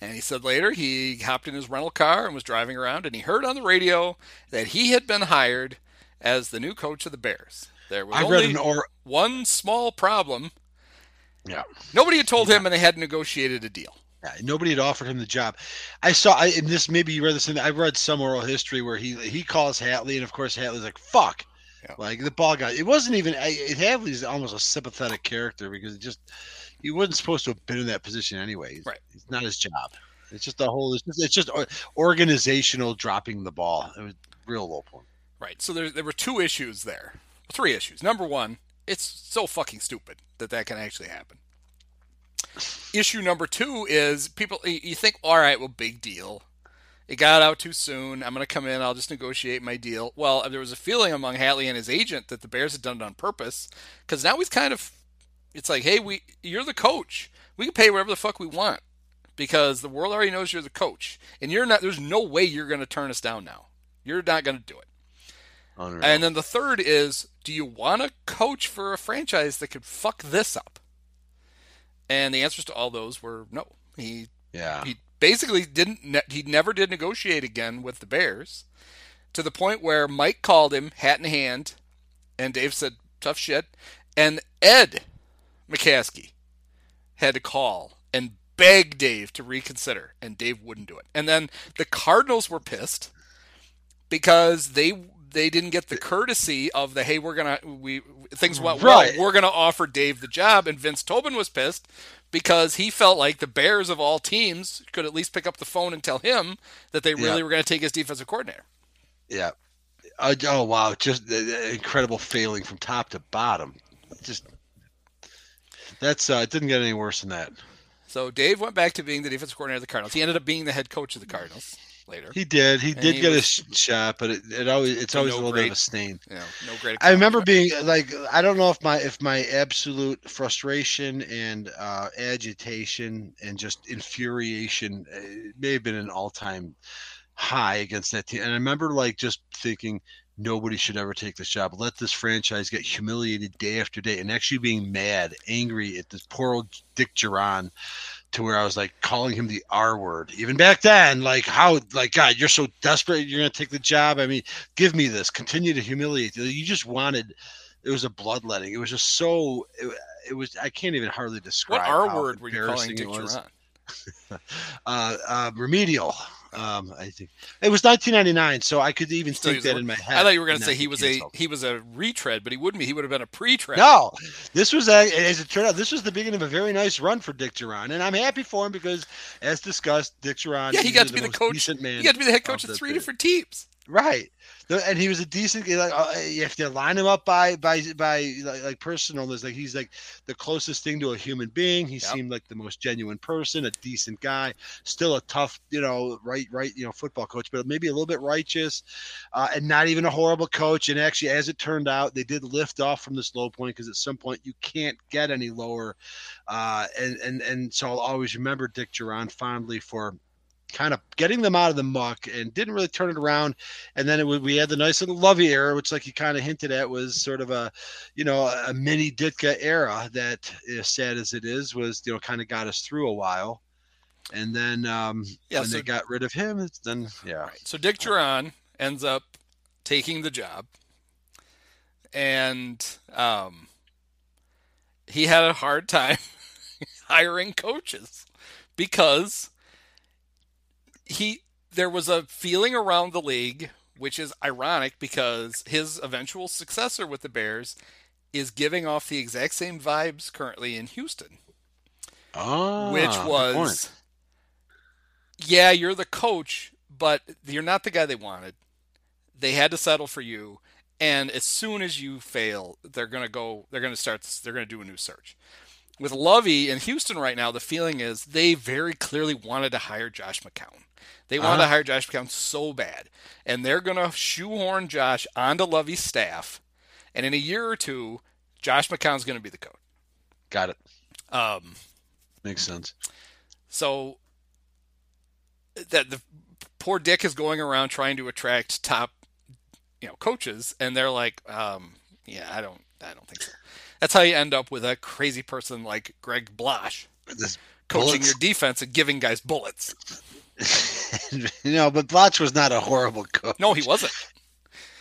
And he said later he hopped in his rental car and was driving around, and he heard on the radio that he had been hired as the new coach of the Bears. There was I only or one small problem. yeah. Nobody had told him, and they had negotiated a deal. Yeah, nobody had offered him the job. I saw, I, and this maybe you read this in. I read some oral history where he he calls Hatley, and of course Hatley's like "fuck," Yeah. like the ball guy. It wasn't even. I, it, Hatley's almost a sympathetic character because it just he wasn't supposed to have been in that position anyway. Right. It's not his job. It's just the whole. It's just, it's just organizational dropping the ball. It was real low point. Right. So there, there were two issues there. Three issues. Number one, it's so fucking stupid that that can actually happen. Issue number two is people, you think, all right, well, big deal. It got out too soon. I'm going to come in. I'll just negotiate my deal. Well, there was a feeling among Hatley and his agent that the Bears had done it on purpose because now he's kind of, it's like, hey, we, you're the coach. We can pay whatever the fuck we want because the world already knows you're the coach, and you're not. There's no way you're going to turn us down now. You're not going to do it. Unreal. And then the third is, do you want to coach for a franchise that could fuck this up? And the answers to all those were no. He yeah, he basically didn't. Ne- he never did negotiate again with the Bears, to the point where Mike called him hat in hand, and Dave said tough shit, and Ed McCaskey had to call and beg Dave to reconsider, and Dave wouldn't do it. And then the Cardinals were pissed because they they didn't get the courtesy of the hey, we're gonna we things went Right. well. We're gonna offer Dave the job, and Vince Tobin was pissed because he felt like the Bears of all teams could at least pick up the phone and tell him that they really Yeah. were going to take his defensive coordinator. Yeah. Oh wow! Just incredible failing from top to bottom. Just that's uh, it didn't get any worse than that. So Dave went back to being the defensive coordinator of the Cardinals. He ended up being the head coach of the Cardinals later. He did. He And did he get a was- sh- shot, but it, it always it's always no a little bit of a stain. know, no great. I remember being like, I don't know if my if my absolute frustration and uh, agitation and just infuriation uh, may have been an all time high against that team. And I remember like just thinking nobody should ever take this job. Let this franchise get humiliated day after day, and actually being mad, angry at this poor old Dick Jauron. To where I was like calling him the R word, even back then. Like how, like God, you're so desperate, you're gonna take the job. I mean, give me this. Continue to humiliate. You You just wanted. It was a bloodletting. It was just so. It, it was. I can't even hardly describe. What R word were you calling Dick. Jauron? Uh, uh, remedial. Um, I think it was 1999, so I could even Still think that the in my head. I thought you were going to say he was a he was a retread, but he wouldn't be. He would have been a pre-tread. No, this was a, as it turned out, this was the beginning of a very nice run for Dick Jauron, and I'm happy for him because, as discussed, Dick Jauron. Yeah, he got to be the coach. Decent man. He got to be the head coach of of three different teams. Right. And he was a decent. Like, uh, if you line him up by by by like, like personalness, like he's like the closest thing to a human being. He Yep. seemed like the most genuine person, a decent guy, still a tough, you know, right, right, you know, football coach, but maybe a little bit righteous, uh, and not even a horrible coach. And actually, as it turned out, they did lift off from this low point because at some point you can't get any lower. Uh, and and and so I'll always remember Dick Jauron fondly for kind of getting them out of the muck and didn't really turn it around. And then it we had the nice little Lovie era, which, like you kind of hinted at, was sort of a, you know, a mini Ditka era that, as sad as it is, was you know kind of got us through a while. And then um, Yeah, when so- they got rid of him, it's then yeah, Right. So Dick Jauron ends up taking the job, and um, he had a hard time hiring coaches because he there was a feeling around the league, which is ironic because his eventual successor with the Bears is giving off the exact same vibes currently in Houston. Oh, which was yeah you're the coach but you're not the guy they wanted. They had to settle for you and as soon as you fail they're going to go they're going to start they're going to do a new search. With Lovie in Houston right now the feeling is they very clearly wanted to hire Josh McCown they wanted to Uh-huh. hire Josh McCown so bad and they're going to shoehorn Josh onto Lovie's staff and in a year or two Josh McCown's going to be the coach got it. um Makes sense. So that the poor Dick is going around trying to attract top, you know, coaches, and they're like, um, yeah, I don't, I don't think so. That's how you end up with a crazy person like Greg Blache This coaching bullets. your defense and giving guys bullets. you know, but Blotch was not a horrible coach. No, he wasn't.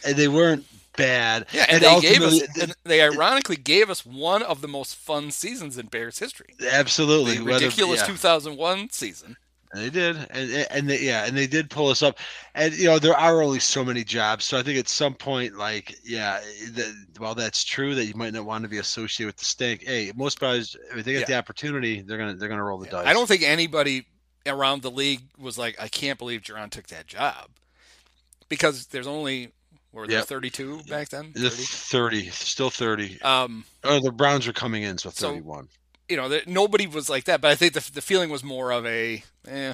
and they weren't bad. Yeah, and, they gave us, and they ironically gave us one of the most fun seasons in Bears history. absolutely The ridiculous yeah. 2001 season. They did, and and they, yeah, and they did pull us up. And you know, there are only so many jobs, so I think at some point, like, yeah, the, while that's true that you might not want to be associated with the stink, hey, most guys, if they get Yeah. the opportunity, they're gonna they're gonna roll the dice. I don't think anybody around the league was like, I can't believe Jauron took that job. Because there's only, were there Yep. 32 back then? 30? thirty, still thirty. Um, Oh, the Browns are coming in, so So- thirty-one. you know, there, nobody was like that, but I think the, the feeling was more of a, eh,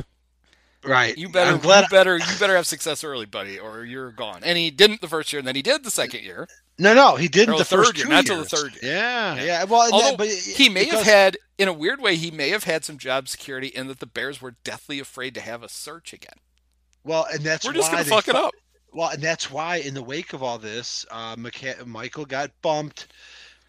right. you better, you better, you better have success early, buddy, or you're gone. And he didn't the first year, and then he did the second year. no, no, he didn't the third first year, not till the third year. Yeah, Yeah. yeah. Well, Although but he may have had, in a weird way, he may have had some job security in that the Bears were deathly afraid to have a search again. Well, and that's we're just to fuck it up. Well, and that's why in the wake of all this, uh, McCa- Michael got bumped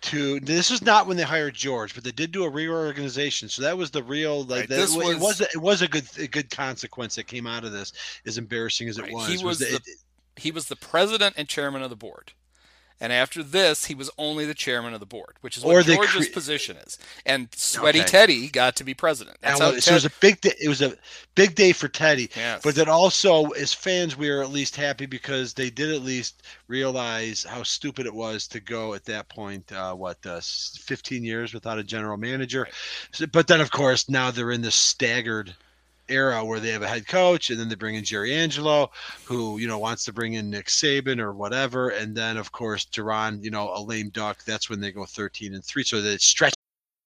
to. This was not when they hired George, but they did do a reorganization. So that was the real like Right, that, this it was- was it was a good a good consequence that came out of this. As embarrassing as it Right, was, he was that the- it- He was the president and chairman of the board. And after this, he was only the chairman of the board, which is Or what George's cre- position is. And Sweaty Okay. Teddy got to be president. That's how so it was a big day. It was a big day for Teddy. Yes. But then also, as fans, we were at least happy because they did at least realize how stupid it was to go at that point. Uh, what, uh, 15 years without a general manager? So, but then, of course, now they're in this staggered era where they have a head coach, and then they bring in Jerry Angelo, who you know wants to bring in Nick Saban or whatever, and then of course Jauron, you know, a lame duck. That's when they go 13 and three. So they stretch.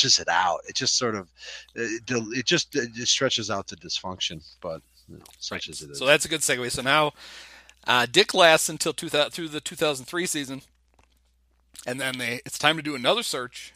Stretches it out. It just sort of, it, it just it just stretches out to dysfunction. But you know, such as it is. So that's a good segue. So now uh, Dick lasts until 2000, through the 2003 season, and then they it's time to do another search.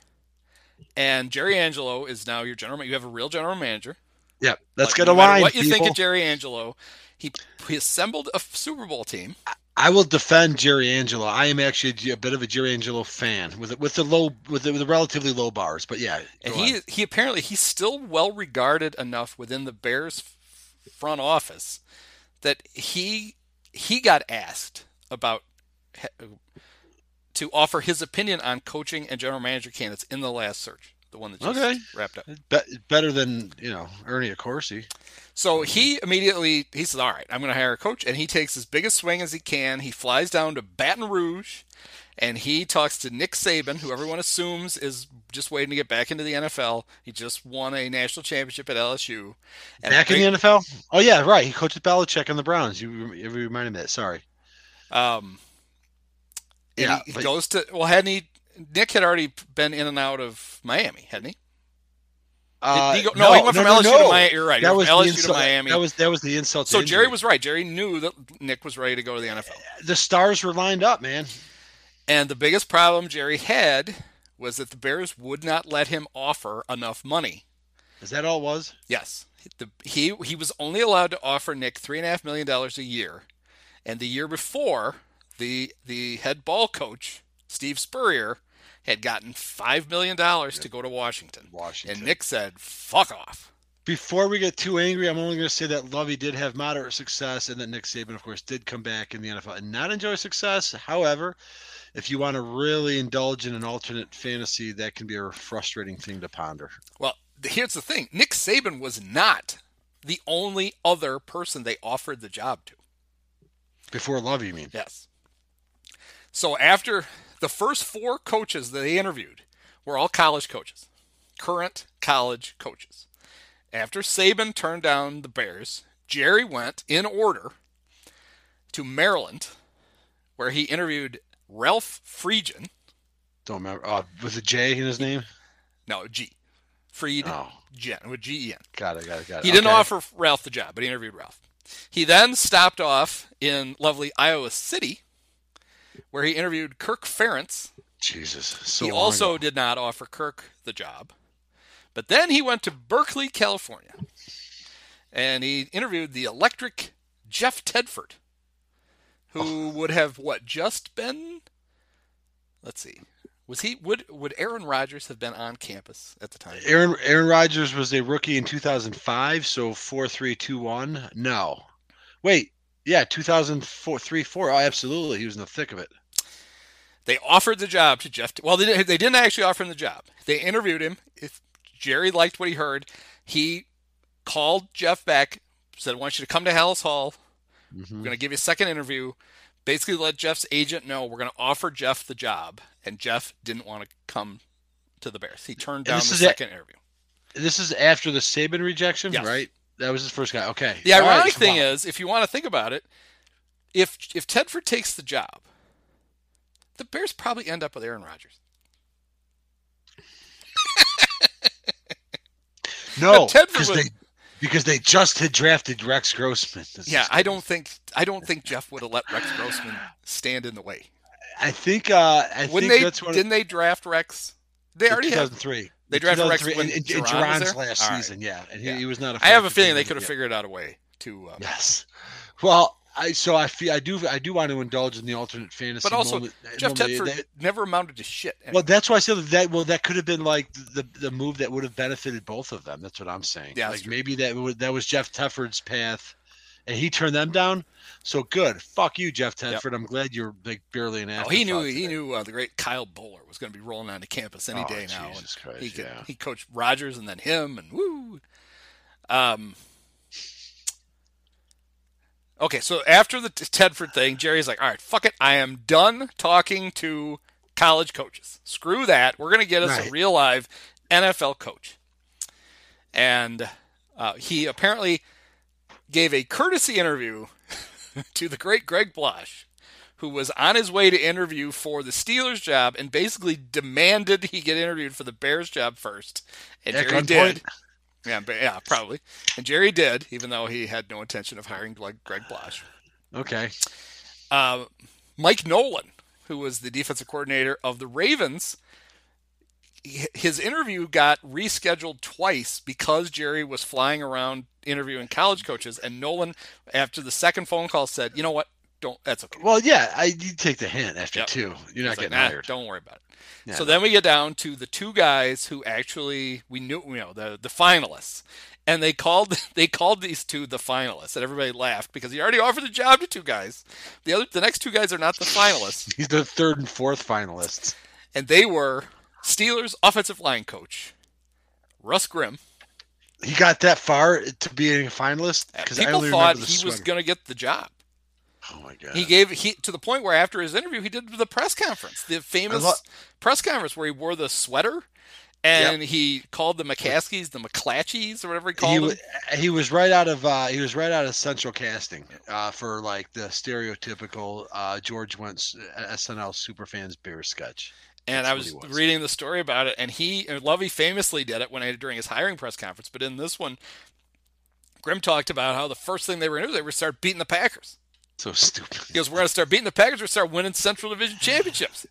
And Jerry Angelo is now your general. You have a real general manager. yeah, let's Like, get no a line. What you think of Jerry Angelo? He he assembled a Super Bowl team. I will defend Jerry Angelo. I am actually a bit of a Jerry Angelo fan with with the low with the, with the relatively low bars. But yeah, And he on. he apparently he's still well regarded enough within the Bears front office that he he got asked about to offer his opinion on coaching and general manager candidates in the last search, the one that just Okay. wrapped up. Be- better than you know Ernie Accorsi. So he immediately he says, "All right, I'm going to hire a coach," and he takes his biggest swing as he can. He flies down to Baton Rouge, and he talks to Nick Saban, who everyone assumes is just waiting to get back into the NFL. He just won a national championship at LSU. And Back in the NFL. Oh yeah, right. He coached Belichick on the Browns. You, you reminded me that. Sorry. Um, Yeah, he, he but- goes to well, hadn't he? Nick had already been in and out of Miami, hadn't he? Uh, he go- no, he went from LSU to Miami- you're right, That was LSU to insult- Miami. That was that was the insult. to So Jerry was right. Jerry knew that Nick was ready to go to the NFL. The stars were lined up, man. And the biggest problem Jerry had was that the Bears would not let him offer enough money. Is that all it was? Yes, the, he he was only allowed to offer Nick three and a half million dollars a year, and the year before, the the head ball coach Steve Spurrier had gotten five million dollars to go to Washington. Washington. And Nick said, "Fuck off." Before we get too angry, I'm only going to say that Lovie did have moderate success, and that Nick Saban, of course, did come back in the NFL and not enjoy success. However, if you want to really indulge in an alternate fantasy, that can be a frustrating thing to ponder. Well, here's the thing: Nick Saban was not the only other person they offered the job to. Before Lovie, you mean? Yes. So after the first four coaches that they interviewed were all college coaches, current college coaches. After Saban turned down the Bears, Jerry went in order to Maryland, where he interviewed Ralph Friedgen. Don't remember. Uh, was it J in his name? No, G. Fried Oh. Gen with G E N. Got it. Got it. Got it. He didn't offer Ralph the job, but he interviewed Ralph. He then stopped off in lovely Iowa City, where he interviewed Kirk Ferentz. Jesus. So he also ago. did not offer Kirk the job. But then he went to Berkeley, California, and he interviewed the electric Jeff Tedford, who oh. would have what just been. Let's see, was he would would Aaron Rodgers have been on campus at the time? Aaron Aaron Rodgers was a rookie in 2005, so four three two one. No, wait, yeah, 2004 three four. Oh, absolutely, he was in the thick of it. They offered the job to Jeff. Well, they didn't, they didn't actually offer him the job. They interviewed him. If Jerry liked what he heard, he called Jeff back, said, "I want you to come to Halas Hall. Mm-hmm. We're going to give you a second interview." Basically, let Jeff's agent know we're going to offer Jeff the job, and Jeff didn't want to come to the Bears. He turned down the is a- second interview. This is after the Saban rejection, Yes. right? That was his first guy. Okay. The All right, ironic thing wow. is, if you want to think about it, if if Tedford takes the job, the Bears probably end up with Aaron Rodgers. no, because they because they just had drafted Rex Grossman. This Yeah, I don't think I don't think Jeff would have let Rex Grossman stand in the way. I think uh, I Wouldn't think they? that's what Didn't they draft Rex? They already have. 2003. They drafted Rex when in, in, Jauron was there? last right. season, yeah, and he, Yeah. he was not. a I have a feeling they could have figured out a way to. Um. Yes. Well, I so I feel I do I do want to indulge in the alternate fantasy. But also, moment, Jeff moment. Tedford That- never amounted to shit. well, that's why I said that. Well, that could have been like the the move that would have benefited both of them. That's what I'm saying. Yeah, like maybe that would, that was Jeff Tedford's path, and he turned them down. So good. Fuck you, Jeff Yep. I'm glad you're like barely an Oh, he knew he knew uh, the great Kyle Boller was going to be rolling onto campus any Oh, day now. Jesus Christ, he could, yeah. he coached Rodgers and then him and woo. Um. Okay, so after the Tedford thing, Jerry's like, "All right, fuck it, I am done talking to college coaches. Screw that. We're going to get us a real live NFL coach." And uh, he apparently gave a courtesy interview to the great Greg Blache, who was on his way to interview for the Steelers job and basically demanded he get interviewed for the Bears job first. And At Jerry did. Yeah, but yeah, probably. And Jerry did, even though he had no intention of hiring Greg Greg Blache. Okay. Uh, Mike Nolan, who was the defensive coordinator of the Ravens, his interview got rescheduled twice because Jerry was flying around interviewing college coaches, and Nolan, after the second phone call, said, "You know what? Don't. That's okay." Well, yeah, I you take the hint after Yep. two. You're not He's like, getting "Nah, hired. Don't worry about it. Yeah, so no. then we get down to the two guys who actually we knew, you know, the the finalists, and they called they called these two the finalists, and everybody laughed because he already offered the job to two guys. The other, the next two guys are not the finalists, He's the third and fourth finalists. and they were Steelers offensive line coach Russ Grimm. He got that far to being a finalist uh, because I People only thought he was going to get the job. Oh my god. He gave he to the point where after his interview he did the press conference, the famous lo- press conference where he wore the sweater and he called the McCaskies the McClatchies or whatever he called he, them. he was right out of uh, he was right out of Central Casting uh, for like the stereotypical uh, George Wendt uh, SNL superfans beer sketch. And That's I was, was. reading the story about it, and he and Lovie famously did it when I, during his hiring press conference. But in this one, Grimm talked about how the first thing they were going to do they were start beating the Packers. So stupid. He goes, "We're going to start beating the Packers. We're going to start winning Central Division championships.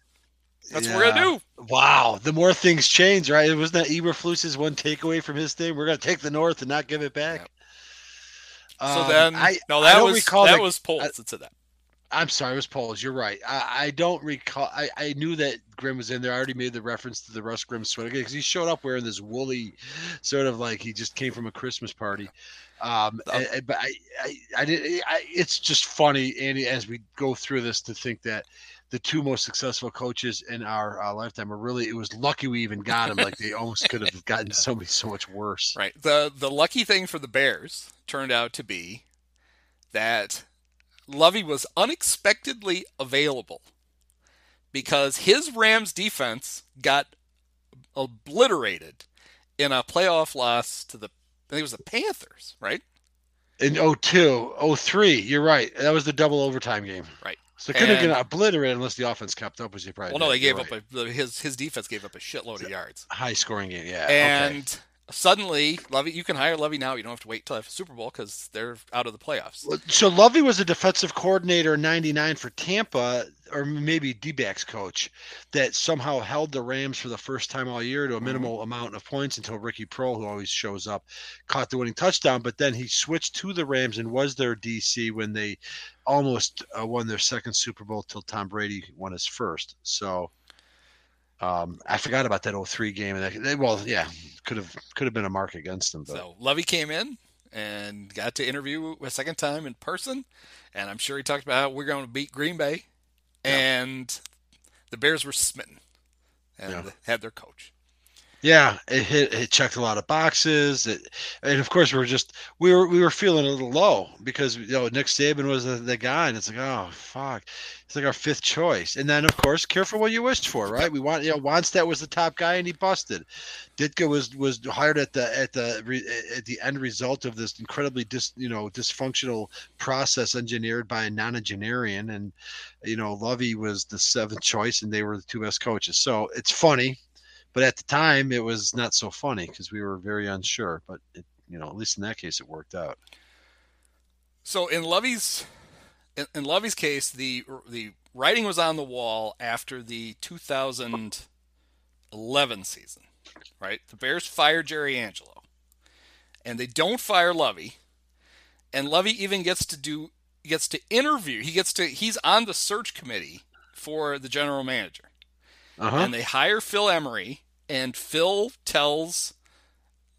That's what we're going to do." Wow, the more things change, right? It wasn't that Eberflus's one takeaway from his thing. We're going to take the North and not give it back. So Um, then, I, no, that don't was recall that that- was Poles I- that said that. I'm sorry, it was Poles. You're right. I, I don't recall. I, I knew that Grimm was in there. I already made the reference to the Russ Grimm sweater because he showed up wearing this woolly, sort of like he just came from a Christmas party. Um, and- and- but I, I, I did. I, it's just funny, Andy, as we go through this, to think that the two most successful coaches in our uh, lifetime are really. It was lucky we even got them. Like they almost could have gotten somebody so much worse. Right. The the lucky thing for the Bears turned out to be that Lovie was unexpectedly available because his Rams defense got obliterated in a playoff loss to the I think it was the Panthers, right? In 02, 03, you're right. That was the double overtime game. Right. So it couldn't have been obliterated unless the offense kept up, which they probably Well, no, they You're gave right. up a, his his defense gave up a shitload of yards. high scoring game. Yeah. And okay. Suddenly, Lovie, you can hire Lovie now. You don't have to wait till after Super Bowl because they're out of the playoffs. So Lovie was a defensive coordinator in '99 for Tampa, or maybe D-backs coach, that somehow held the Rams for the first time all year to a minimal amount of points until Ricky Proehl, who always shows up, caught the winning touchdown. But then he switched to the Rams and was their DC when they almost uh, won their second Super Bowl till Tom Brady won his first. So. Um, I forgot about that 03 game. And that, well, yeah, could have could have been a mark against him. But So Lovie came in and got to interview a second time in person, and I'm sure he talked about how we're going to beat Green Bay, and the Bears were smitten and Yeah. had their coach. Yeah, it hit it checked a lot of boxes. It, and of course we were just we were we were feeling a little low because you know Nick Saban was the, the guy, and it's like oh fuck, it's like our fifth choice. And then of course, careful what you wished for, right? We want you know Wannstedt was the top guy and he busted. Ditka was was hired at the at the at the end result of this incredibly dis you know dysfunctional process engineered by a nonagenarian, and you know Lovie was the seventh choice, and they were the two best coaches. So it's funny but at the time it was not so funny because we were very unsure but it, you know at least in that case it worked out So in Lovie's in, in Lovie's case, the the writing was on the wall after the 2011 season, right? The Bears fire Jerry Angelo, and they don't fire Lovie, and Lovie even gets to do gets to interview. He gets to he's on the search committee for the general manager, Uh-huh. and they hire Phil Emery, and Phil tells,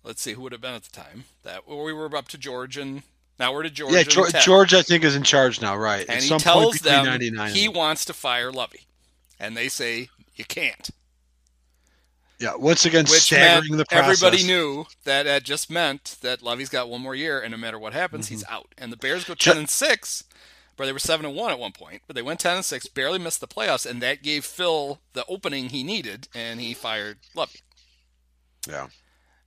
let's see who would have been at the time that we were up to George and now we're to George. yeah, George. George, I think, is in charge now, right? and At he some tells point them he wants to fire Lovie, and they say you can't. Yeah, once again, Which staggering the process. everybody knew that that just meant that Lovie's got one more year, and no matter what happens, he's Mm-hmm. out. And the Bears go ten and six, but they were seven and one at one point, but they went ten and six, barely missed the playoffs, and that gave Phil the opening he needed, and he fired Lovie. Yeah.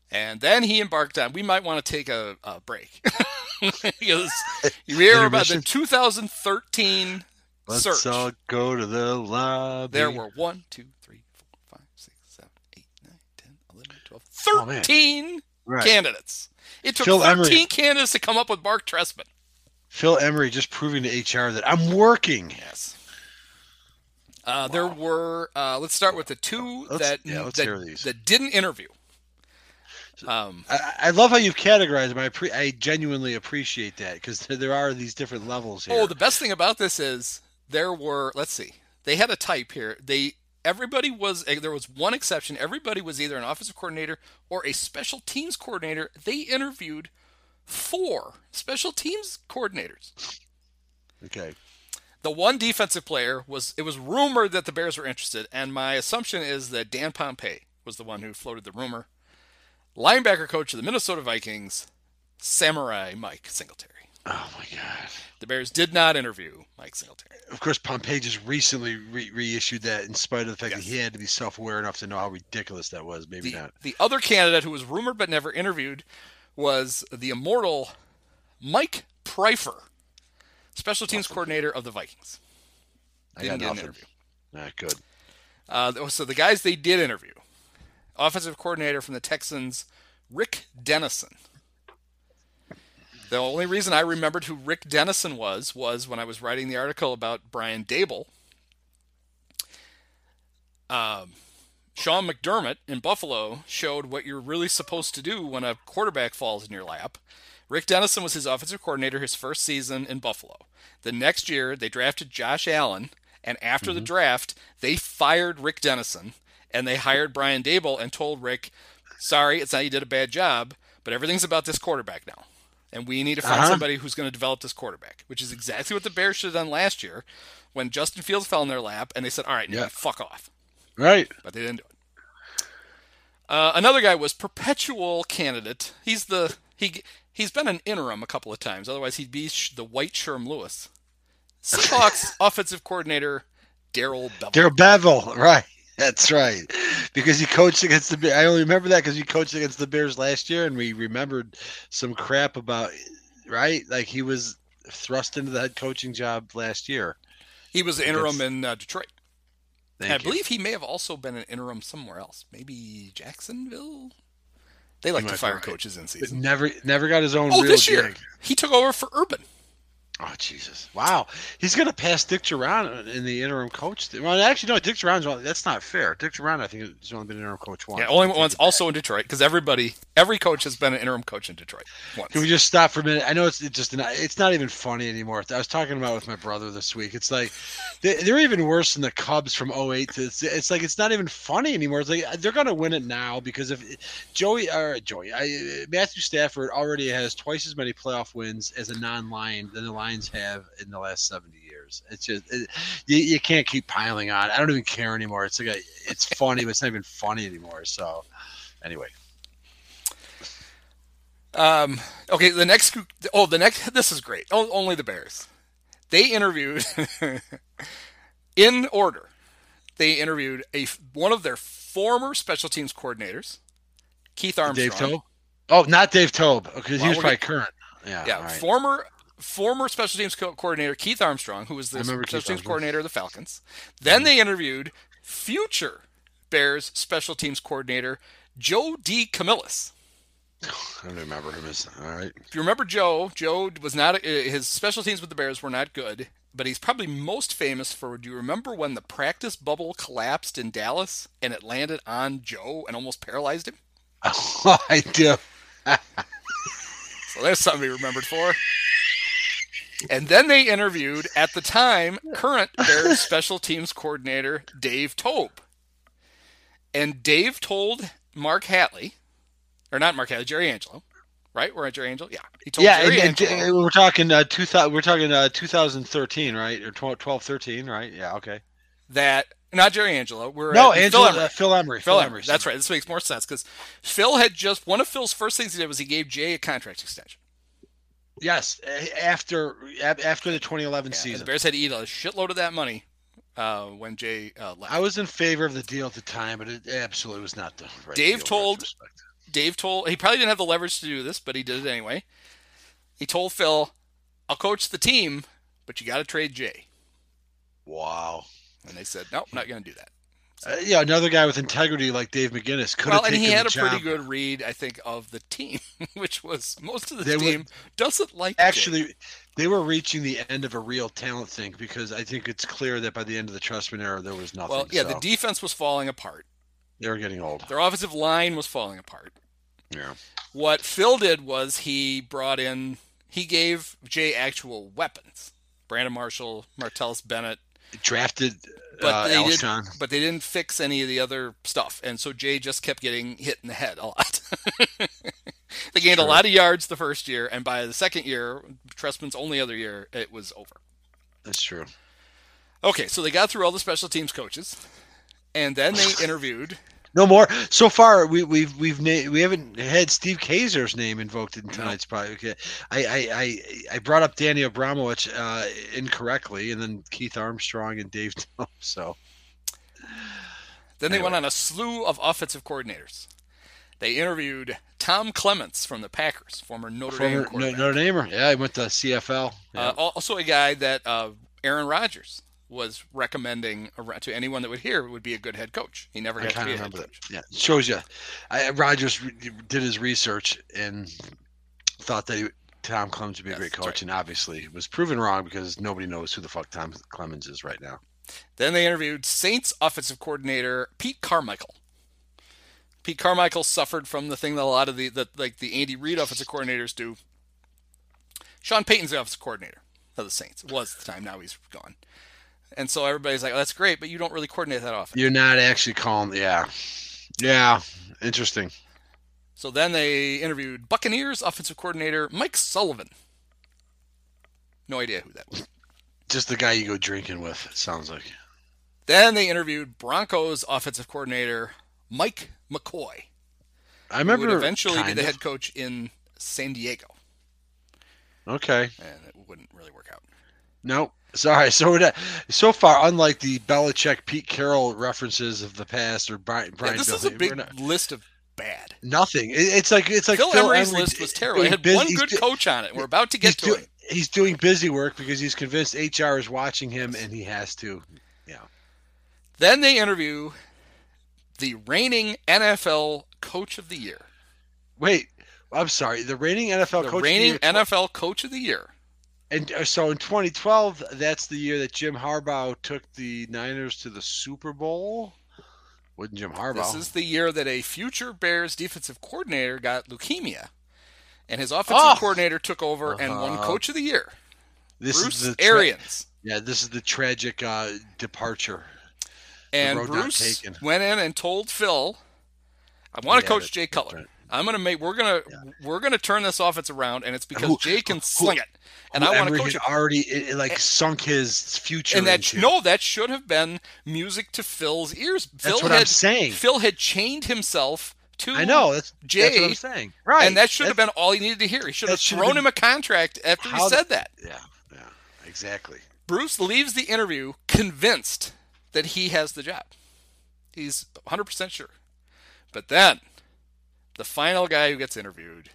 And then he embarked on. We might want to take a, a break because you hear about the 2013 Let's search. all go to the lobby. There were 1, 2, 3, 4, 5, 6, 7, 8, 9, 10, 11, 12, Oh, man. 13 Right. candidates. It took Phil 13 Emery. candidates to come up with Mark Trestman. Phil Emery just proving to HR that I'm working. Yes. Uh, There were, uh, let's start with the 2 Let's- that, yeah, that, that didn't interview. Um, I, I love how you've categorized them. I, pre- I genuinely appreciate that because there are these different levels here. Oh, the best thing about this is there were. Let's see. They had a type here. They everybody was. eh, There was one exception. Everybody was either an offensive coordinator or a special teams coordinator. They interviewed four special teams coordinators. okay. The one defensive player was. It was rumored that the Bears were interested, and my assumption is that Dan Pompei was the one who floated the rumor. Linebacker coach of the Minnesota Vikings, Samurai Mike Singletary. Oh my God. The Bears did not interview Mike Singletary. Of course, Pompei just recently re- reissued that, in spite of the fact that he had to be self-aware enough to know how ridiculous that was. Maybe the, not. the other candidate who was rumored but never interviewed was the immortal Mike Priefer, special teams coordinator of the Vikings. I Didn't get an interview. Not good. Uh, so the guys they did interview, offensive coordinator from the Texans, Rick Dennison. The only reason I remembered who Rick Dennison was was when I was writing the article about Brian Daboll. Um, Sean McDermott in Buffalo showed what you're really supposed to do when a quarterback falls in your lap. Rick Dennison was his offensive coordinator his first season in Buffalo. The next year, they drafted Josh Allen, and after the draft, they fired Rick Dennison and they hired Brian Daboll and told Rick, "Sorry, it's not you did a bad job, but everything's about this quarterback now, and we need to find Uh-huh. somebody who's going to develop this quarterback." Which is exactly what the Bears should have done last year when Justin Fields fell in their lap, and they said, "All right, now Yeah. fuck off." Right. but they didn't do it. Uh, another guy was perpetual candidate. He's the he he's been an interim a couple of times. Otherwise, he'd be the white Sherm Lewis. Seahawks offensive coordinator Darrell Bevell. Darrell Bevell. Right. That's right. Because he coached against the. I only remember that because he coached against the Bears last year, and we remembered some crap about. Right. Like he was thrust into the head coaching job last year. he was the interim in uh, Detroit. Thank I you. believe he may have also been an interim somewhere else, maybe Jacksonville. They like to fire right. coaches in But season. never, never got his own. Oh, real this year gig. he took over for Urban. Oh Jesus! Wow, he's gonna pass Dick Jauron in the interim coach. Well, actually, no. Dick Jauron's only- that's not fair. Dick Jauron, I think, has only been interim coach once. Yeah, only once. Also in Detroit, because everybody, every coach has been an interim coach in Detroit once. Can we just stop for a minute? I know it's, it's just not, it's not even funny anymore. I was talking about it with my brother this week. It's like they, they're even worse than the Cubs from 08 to it's, it's like it's not even funny anymore. It's like they're gonna win it now because if Joey or Joey I, Matthew Stafford already has twice as many playoff wins as a non-lion than the Lions have in the last 70 years. It's just it, you, you can't keep piling on. I don't even care anymore. It's like a, it's funny, but it's not even funny anymore. So anyway, Um, okay, the next. Oh, the next. This is great. Oh, only the Bears. They interviewed in order. They interviewed a one of their former special teams coordinators, Keith Armstrong. Dave Toub. Oh, not Dave Toub because Well, he was probably current. Yeah, Yeah, right. former former special teams co- coordinator Keith Armstrong, who was the special remember teams Armstrong. Coordinator of the Falcons. Then they interviewed future Bears special teams coordinator Joe DeCamillis. I don't remember him as all right. If you remember Joe, Joe was not uh, his special teams with the Bears were not good, but he's probably most famous for. Do you remember when the practice bubble collapsed in Dallas and it landed on Joe and almost paralyzed him? I do. So that's something he remembered for. And then they interviewed, at the time, current Bears special teams coordinator Dave Toub. And Dave told Mark Hatley, or not Mark Hatley, Jerry Angelo, right? We're at Jerry Angelo? Yeah. He told Yeah, Jerry and, and, we're talking uh, two thousand. We're talking uh, 2013, right? Or 12, 12, 13, right? Yeah. Okay. that, not Jerry Angelo, we're No, at Angelo, Phil Emery. uh, Phil Emery. Phil Emery. That's right. This makes more sense because Phil had just, one of Phil's first things he did was he gave Jay a contract extension. Yes, after after the 2011 Yeah, and the season. Bears had to eat a shitload of that money uh, when Jay uh, left. I was in favor of the deal at the time, but it absolutely was not the right Dave told- Dave told he probably didn't have the leverage to do this, but he did it anyway. He told Phil, "I'll coach the team, but you got to trade Jay." Wow. And they said, "Nope, not going to do that." Uh, yeah, another guy with integrity like Dave McGinnis could well, have and he had a pretty good read, I think, of the team, which was most of the They were- team doesn't like. Actually, they were reaching the end of a real talent thing because I think it's clear that by the end of the Trestman era, there was nothing. Well, yeah, so the defense was falling apart. they were getting old. Their offensive line was falling apart. Yeah. What Phil did was he brought in, he gave Jay actual weapons. Brandon Marshall, Martellus Bennett, Drafted but uh, they Did, but they didn't fix any of the other stuff, and so Jay just kept getting hit in the head a lot. they gained a lot of yards the first year, and by the second year, Trestman's only other year, it was over. That's true. Okay, so they got through all the special teams coaches, and then they interviewed. No more. So far, we, we've we've na- we haven't had Steve Kazor's name invoked in tonight's probably. Okay. I, I I I brought up Danny Abramowicz uh, incorrectly, and then Keith Armstrong and Dave. Tom, so Then they Anyway. went on a slew of offensive coordinators. They interviewed Tom Clements from the Packers, former Notre Dame former quarterback. Notre Damer. Yeah, he went to CFL. Yeah. Uh, also, a guy that uh, Aaron Rodgers was recommending to anyone that would hear would be a good head coach. He never got to be a head remember coach. that. Yeah, it shows you. I, Rodgers did his research and thought that he, Tom Clements would be a great coach, right. and obviously was proven wrong because nobody knows who the fuck Tom Clements is right now. Then they interviewed Saints offensive coordinator Pete Carmichael. Pete Carmichael suffered from the thing that a lot of the, the like the Andy Reid offensive coordinators do. Sean Payton's the offensive coordinator of the Saints. Was at the time. Now he's gone. And so everybody's like, oh, "That's great, but you don't really coordinate that often." You're not actually calling. Yeah, yeah, interesting. So then they interviewed Buccaneers offensive coordinator Mike Sullivan. No idea who that was. Just the guy you go drinking with. It sounds like. Then they interviewed Broncos offensive coordinator Mike McCoy, I remember. would eventually be the of. head coach in San Diego, Okay. and it wouldn't really work out. No. Sorry. So we're not, so far, unlike the Belichick, Pete Carroll references of the past, or Brian, Yeah, Brian this is a big not- list of bad. nothing. It- it's like it's like Phil, Phil Emery's Emery list was terrible. It had bus- one good coach on it. We're about to get to do- it. He's doing busy work because he's convinced HR is watching him and he has to. Yeah. Then they interview the reigning NFL Coach of the Year. Wait, I'm sorry. The reigning NFL The coach. of the reigning year- NFL Coach of the Year. And uh, so in 2012, that's the year that Jim Harbaugh took the Niners to the Super Bowl. Wouldn't Jim Harbaugh? This is the year that a future Bears defensive coordinator got leukemia, and his offensive Oh! coordinator took over and won Uh-huh. Coach of the Year. This Bruce is the tra- Arians. Yeah, this is the tragic uh, departure. And Bruce went in and told Phil, "I want to Yeah, coach Jay Cutler. right. I'm going to make. We're going to we're to turn this offense around, and it's because Who- Jay can who- sling it, and I want to coach had already it, it, like sunk his future. And that into. no, that should have been music to Phil's ears. Phil That's what had, I'm saying. Phil had chained himself to I know that's Jay, That's what I'm saying. Right, and that should have been all he needed to hear. He should have should have thrown been- him a contract after he said that. Yeah, yeah, exactly. Bruce leaves the interview convinced that he has the job. He's 100% sure. But then, the final guy who gets interviewed,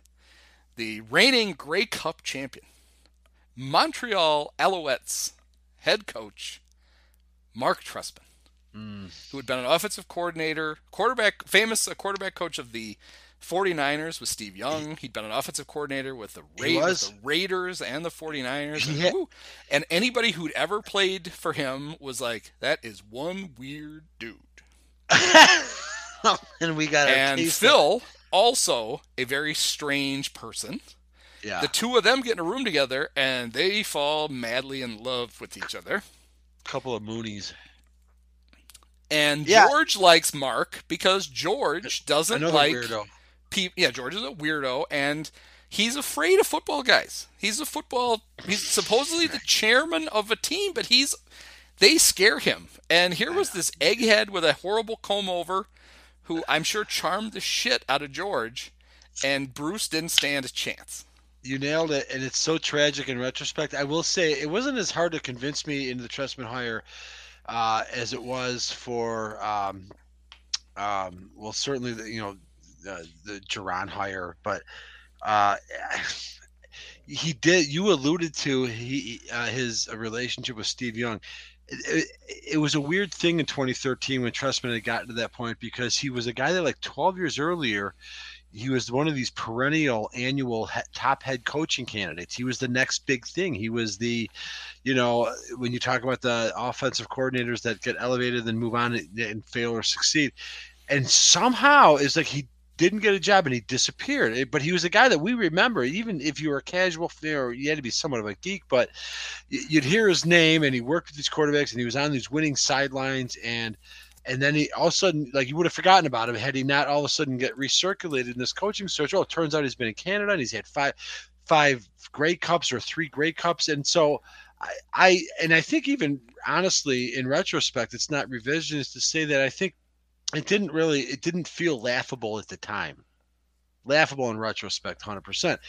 the reigning Grey Cup champion, Montreal Alouettes head coach, Mark Trestman, who had been an offensive coordinator, quarterback, famous uh, quarterback coach of the 49ers with Steve Young. He'd been an offensive coordinator with the, He Ra- with the Raiders and the 49ers. He And, and anybody who'd ever played for him was like, that is one weird dude. and we got And Phil, also a very strange person. Yeah. The two of them get in a room together and they fall madly in love with each other. couple of Moonies. And Yeah. George likes Mark because George doesn't Another like weirdo. pe- yeah, George is a weirdo and he's afraid of football guys. He's a football he's supposedly the chairman of a team, but he's they scare him. And here was this egghead with a horrible comb over who I'm sure charmed the shit out of George and Bruce didn't stand a chance. You nailed it, and it's so tragic in retrospect. I will say it wasn't as hard to convince me into the Trestman hire uh, as it was for, um, um, well, certainly the you know the, the Jauron hire, but uh, he did. You alluded to he uh, his relationship with Steve Young. It, it, was a weird thing in 2013 when Trestman had gotten to that point because he was a guy that like 12 years earlier he was one of these perennial annual top head coaching candidates. He was the next big thing. He was the, you know, when you talk about the offensive coordinators that get elevated and move on and, and fail or succeed, and somehow it's like he didn't get a job and he disappeared. But he was a guy that we remember, even if you were a casual fan or you had to be somewhat of a geek, but you'd hear his name and he worked with these quarterbacks and he was on these winning sidelines and and then he all of a sudden like you would have forgotten about him had he not all of a sudden get recirculated in this coaching search. Oh, it turns out he's been in Canada and he's had five five Grey Cups or three Grey Cups, and so I, I and I think even honestly in retrospect, it's not revisionist to say that I think it didn't really it didn't feel laughable at the time. Laughable in retrospect, hundred percent.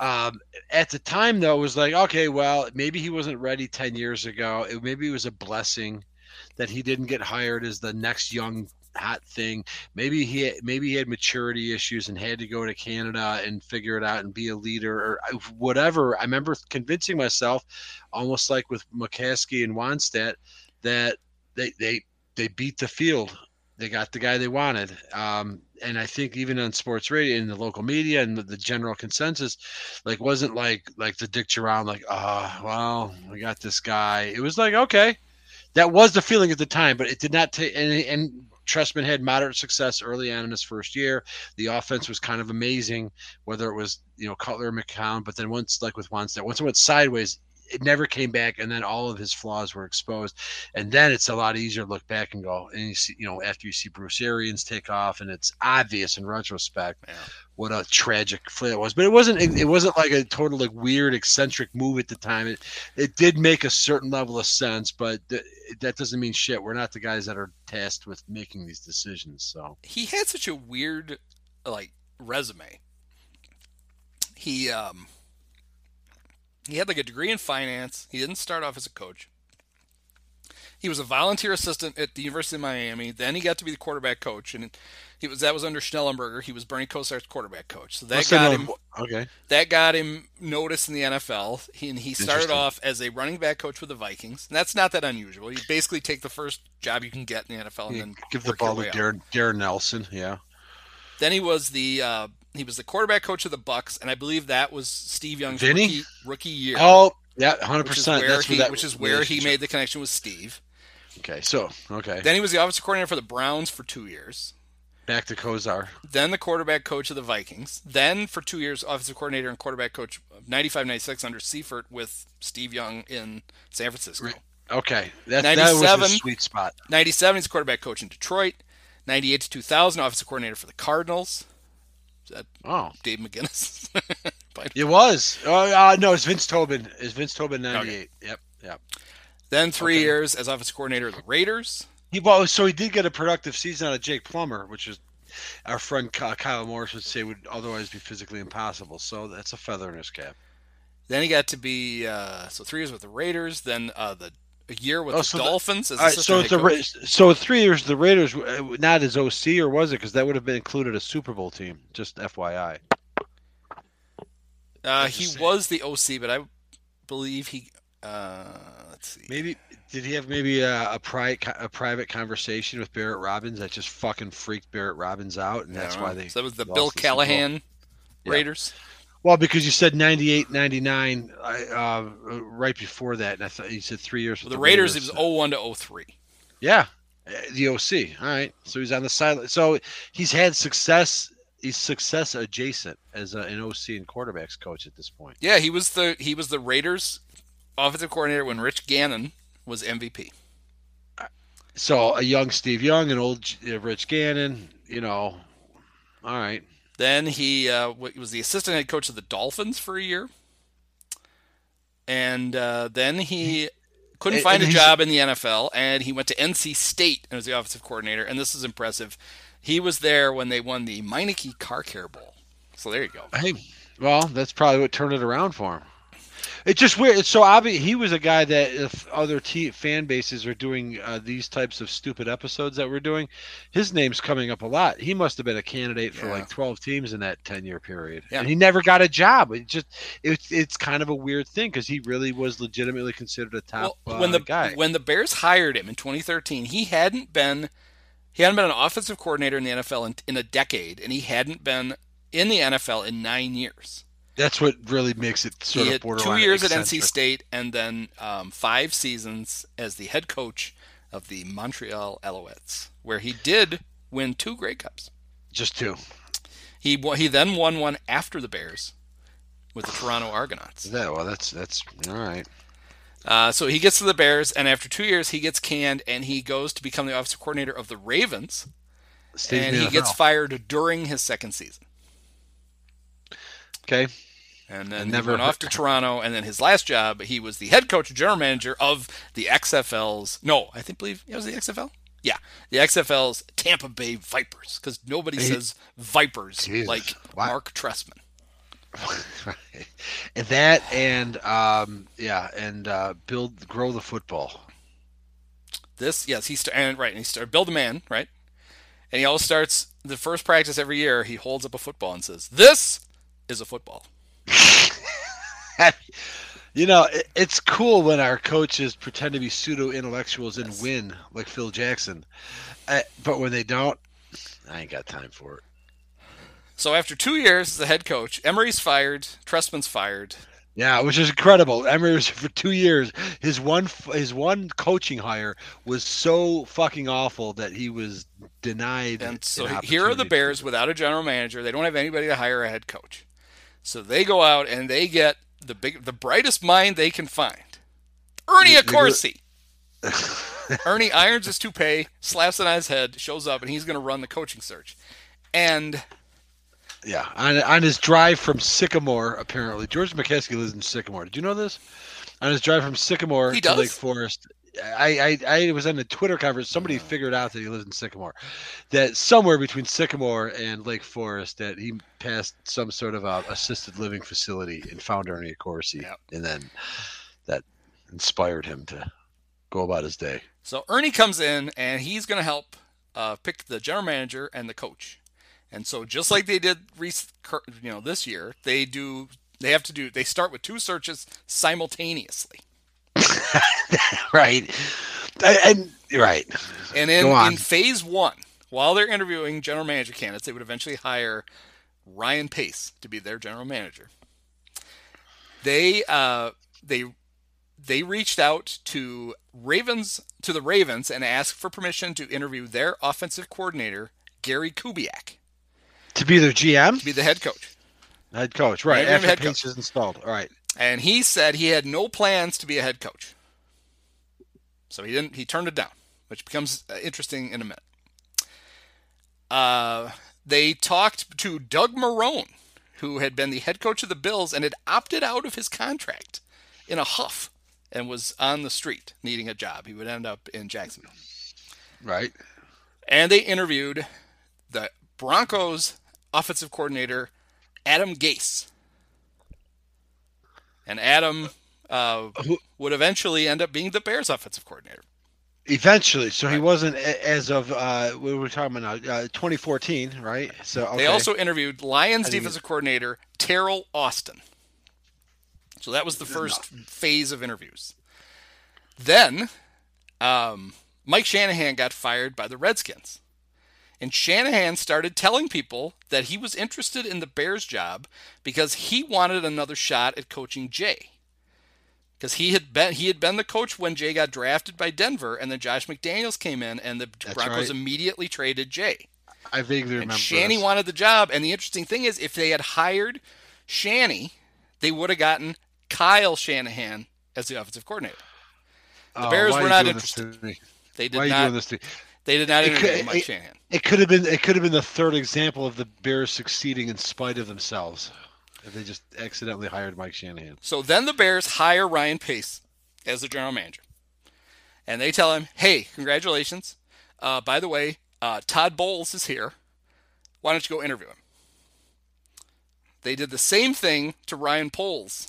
Um, at the time, though, it was like, okay, well, maybe he wasn't ready ten years ago. It, maybe it was a blessing that he didn't get hired as the next young hot thing. Maybe he maybe he had maturity issues and had to go to Canada and figure it out and be a leader or uh, whatever. I remember convincing myself, almost like with McCaskey and Wannstedt, that they they they beat the field. They got the guy they wanted. Um, and I think even on sports radio in the local media and the, the general consensus, like wasn't like like the Dick Duran, like, ah, well, we got this guy. It was like, okay, that was the feeling at the time, but it did not take. And, and Trestman had moderate success early on in his first year. The offense was kind of amazing, whether it was you know Cutler or McCown. But then once, like with Wannstedt, once it went sideways, it never came back, and then all of his flaws were exposed. And then it's a lot easier to look back and go, and you see, you know, after you see Bruce Arians take off, and it's obvious in retrospect Yeah. what a tragic flair it was. But it wasn't. It, it wasn't like a total like weird eccentric move at the time. It it did make a certain level of sense, but th- that doesn't mean shit. We're not the guys that are tasked with making these decisions. So he had such a weird like resume. He um he had like a degree in finance. He didn't start off as a coach. He was a volunteer assistant at the University of Miami. Then he got to be the quarterback coach, and he was that was under Schnellenberger. He was Bernie Kosar's quarterback coach. So that Must got him Okay. that got him noticed in the NFL. He, and he started off as a running back coach with the Vikings. And that's not that unusual. You basically take the first job you can get in the NFL and You then give the ball to. Darrin, Darrin Nelson. Yeah. Then he was the uh, he was the quarterback coach of the Bucks, and I believe that was Steve Young's rookie, rookie year. Oh, yeah, hundred percent. That's he where that which is where he made the connection with Steve. Okay, so okay, Then he was the offensive coordinator for the Browns for two years. back to Kosar. Then the quarterback coach of the Vikings. Then for two years, offensive coordinator and quarterback coach of 95-96 under Seifert with Steve Young in San Francisco. Okay, that that was 97. sweet spot. 97, he's quarterback coach in Detroit. 98 to 2000, offensive coordinator for the Cardinals. That Oh, Dave McGinnis? It was. Oh, uh, no, it's Vince Tobin. It's Vince Tobin ninety eight. Yep, yep. then three Okay. years as offensive coordinator of the Raiders. He well, so he did get a productive season out of Jake Plummer, which is our friend Kyle Morris would say would otherwise be physically impossible. So that's a feather in his cap. Then he got to be uh, so three years with the Raiders. Then uh, the a year with Oh, the so the- Dolphins right, so the. Ra- so three years the Raiders uh, not as OC or was it? Because that would have been included a Super Bowl team. Just FYI. Uh, he the was the OC, but I believe he Uh, let's see. Maybe did he have maybe a, a, pri- a private conversation with Barrett Robbins that just fucking freaked Barrett Robbins out, and that's why they. So that was the Bill the Super Bowl? Callahan Yeah. Raiders. Well, because you said 98, 99 uh, right before that, and I thought you said three years. Well, the Raiders, it was 01 to 03. Yeah, uh, the OC. All right, so he's on the side. So he's had success. He's success adjacent as a, an OC and quarterbacks coach at this point. Yeah, he was the he was the Raiders offensive coordinator when Rich Gannon was MVP. So a young Steve Young, an old uh, Rich Gannon. You know, all right. Then he uh, was the assistant head coach of the Dolphins for a year, and uh, then he couldn't And- find and a job in the NFL, and he went to NC State and was the offensive coordinator. And this is impressive. He was there when they won the Meineke Car Care Bowl. So there you go. Hey, well, that's probably what turned it around for him. It's just weird. It's so obvious. He was a guy that if other te- fan bases are doing uh, these types of stupid episodes that we're doing, his name's coming up a lot. He must have been a candidate for Yeah. like 12 teams in that 10 year period, Yeah. and he never got a job. It just it's it's kind of a weird thing because he really was legitimately considered a top Well, uh, when the guy. when the Bears hired him in 2013, he hadn't been he hadn't been an offensive coordinator in the NFL in, in a decade, and he hadn't been in the NFL in nine years. That's what really makes it sort he of had borderline. two years at NC. State, and then um, five seasons as the head coach of the Montreal Alouettes, where he did win two Grey Cups. Just two. He he then won one after the Bears with the Toronto Argonauts. Yeah, well, that's that's all right. Uh, so he gets to the Bears, and after two years, he gets canned, and he goes to become the offensive coordinator of the Ravens, and he gets fired during his second season. Okay. And then never he went off to Toronto, and then his last job, he was the head coach, general manager of the XFL's. No, I think believe it was the XFL. Yeah, the XFL's Tampa Bay Vipers, because nobody says Vipers Jesus. like Marc Trestman. and that and um yeah and uh build grow the football This, yes, he started and right, and he started build a man, right, and he always starts the first practice every year. He holds up a football and says, "This is a football." you know it, it's cool when our coaches pretend to be pseudo intellectuals and win like phil jackson uh, but when they don't i ain't got time for it So after two years as the head coach, Emery's fired, Trestman's fired. yeah which is incredible emery was for two years his one his one coaching hire was so fucking awful that he was denied And so an here are the. Bears without a general manager. They don't have anybody to hire a head coach. So they go out and they get the big, the brightest mind they can find, Ernie They- they go- Accorsi. Ernie irons his toupee, slaps it on his head, shows up, and he's going to run the coaching search. And Yeah, on on his drive from Sycamore, apparently George McCaskey lives in Sycamore. Did you know this? On his drive from Sycamore to? Lake Forest, I, I I was in a Twitter conference. Somebody figured out that he lives in Sycamore, that somewhere between Sycamore and Lake Forest, that he passed some sort of a assisted living facility and found Ernie Accorsi, Yep. and then that inspired him to go about his day. So Ernie comes in and he's going to help uh, pick the general manager and the coach. And so just like they did, you know, this year, they do. They have to do. They start with two searches simultaneously. right, and, right. And in, in phase one, while they're interviewing general manager candidates, they would eventually hire Ryan Pace to be their general manager. They uh, they they reached out to Ravens to the Ravens and asked for permission to interview their offensive coordinator Gary Kubiak To be their GM, to be the head coach. head coach, right? After head Pace coach. is installed, all right. And he said he had no plans to be a head coach. So he didn't. He turned it down, which becomes uh, interesting in a minute. Uh, they talked to Doug Marone, who had been the head coach of the Bills and had opted out of his contract in a huff and was on the street needing a job. He would end up in Jacksonville. Right. And they interviewed the Broncos offensive coordinator, Adam Gase. And Adam uh, Who- would eventually end up being the Bears offensive coordinator. Eventually, so he wasn't as of uh, what were we talking about now? Uh, 2014, right? So okay. They also interviewed Lions defensive coordinator Teryl Austin. So that was the first phase of interviews. Then um, Mike Shanahan got fired by the Redskins. And Shanahan started telling people that he was interested in the Bears job because he wanted another shot at coaching Jay. Because he had been he had been the coach when Jay got drafted by Denver, and then Josh McDaniels came in, and the That's Broncos right. immediately traded Jay. I vaguely And remember. Shanny this. wanted the job, and the interesting thing is, if they had hired Shanny, they would have gotten Kyle Shanahan as the offensive coordinator. Oh, Bears why were are you not doing this interested. They did Why are you not. Doing this to me? They did not interview could- Mike it- Shanahan. It could have been. It could have been the third example of the Bears succeeding in spite of themselves. If they just accidentally hired Mike Shanahan. So then the Bears hire Ryan Pace as the general manager. And they tell him, hey, congratulations. Uh, by the way, uh, Todd Bowles is here. Why don't you go interview him? They did the same thing to Ryan Poles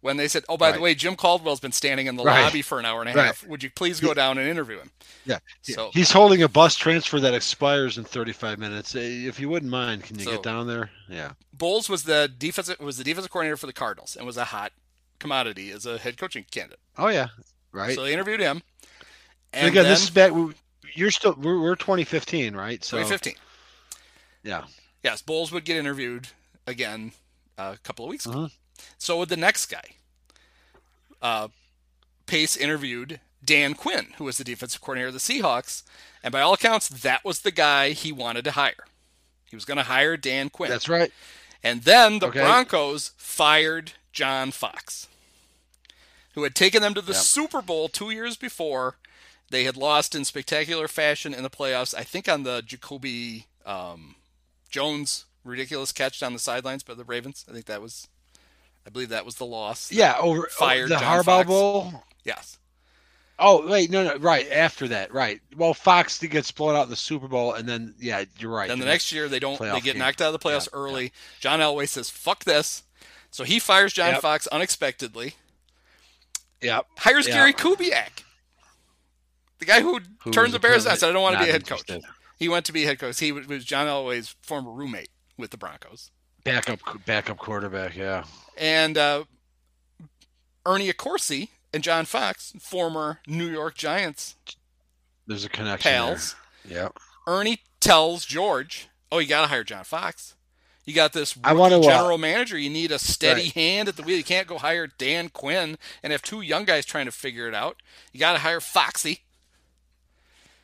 when they said, oh, by the way, Jim Caldwell's been standing in the Right. lobby for an hour and a Right. half. Would you please go down and interview him? Yeah. So- he's holding a bus transfer that expires in 35 minutes. Eh, If you wouldn't mind, can you So- get down there? Yeah. Bowles was the defensive was the defensive coordinator for the Cardinals and was a hot commodity as a head coaching candidate. Oh yeah. Right. So they interviewed him. And And again, then, this is back. You're still. We're, we're 2015, right? So 2015. yeah. Yes, Bowles would get interviewed again a couple of weeks ago. So would the next guy. Uh, Pace interviewed Dan Quinn, who was the defensive coordinator of the Seahawks, and by all accounts, that was the guy he wanted to hire. He was going to hire Dan Quinn. That's right. And then the Okay. Broncos fired John Fox, who had taken them to the Yep. Super Bowl two years before. They had lost in spectacular fashion in the playoffs, I think on the Jacoby um, Jones ridiculous catch down the sidelines by the Ravens. I think that was, I believe that was the loss. Yeah. Over oh, Fired the John Harbaugh Fox. Bowl. Yes. Oh wait, no, no, right after that, right. Well, Fox gets blown out in the Super Bowl, and then yeah, you're right. Then the next year they don't they get game. knocked out of the playoffs Yeah, early. John Elway says, "Fuck this." So he fires John Yep. Fox unexpectedly. Yeah. hires Yeah. Gary Kubiak, the guy who, Who turned the Bears out. apparently Said, "I don't want to be a head coach." He went to be head coach. He was John Elway's former roommate with the Broncos, Backup, backup quarterback. Yeah. and uh, Ernie Accorsi and John Fox, former New York Giants There's a connection. pals. There. Yep. Ernie tells George, "Oh, you got to hire John Fox. You got this I wanna, uh, general manager. You need a steady Right. hand at the wheel. You can't go hire Dan Quinn and have two young guys trying to figure it out. You got to hire Foxy."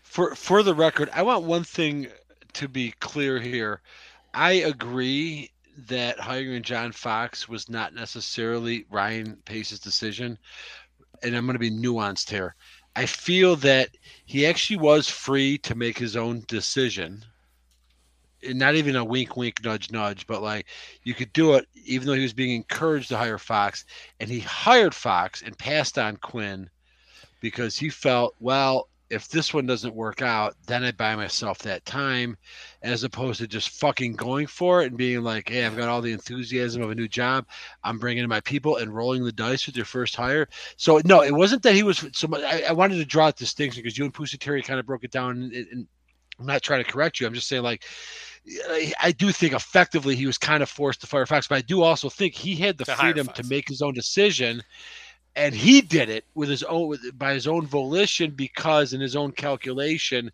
For for the record, I want one thing to be clear here. I agree that hiring John Fox was not necessarily Ryan Pace's decision, and I'm going to be nuanced here. I feel that he actually was free to make his own decision. And not even a wink, wink, nudge, nudge, but like you could do it, even though he was being encouraged to hire Fox, and he hired Fox and passed on Quinn because he felt, well, if this one doesn't work out, then I buy myself that time, as opposed to just fucking going for it and being like, hey, I've got all the enthusiasm of a new job. I'm bringing in my people and rolling the dice with your first hire. So no, it wasn't that he was. So I, I wanted to draw a distinction because you and Pusa Terry kind of broke it down, and, and I'm not trying to correct you. I'm just saying like. I- I do think effectively he was kind of forced to fire Fox, but I do also think he had the To freedom to make his own decision and he did it with his own with, by his own volition because in his own calculation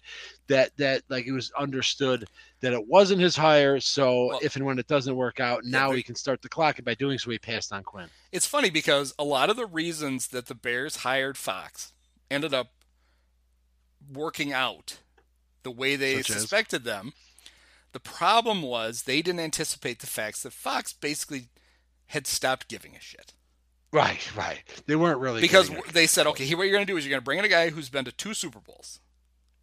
that that like it was understood that it wasn't his hire so Well- if and when it doesn't work out now but- he can start the clock and by doing so he passed on quinn It's funny because a lot of the reasons that the Bears hired Fox ended up working out the way they Such as? suspected them. The problem was they didn't anticipate the facts that Fox basically had stopped giving a shit. Right right they weren't really Because they said, okay, here what you're going to do is you're going to bring in a guy who's been to two Super Bowls.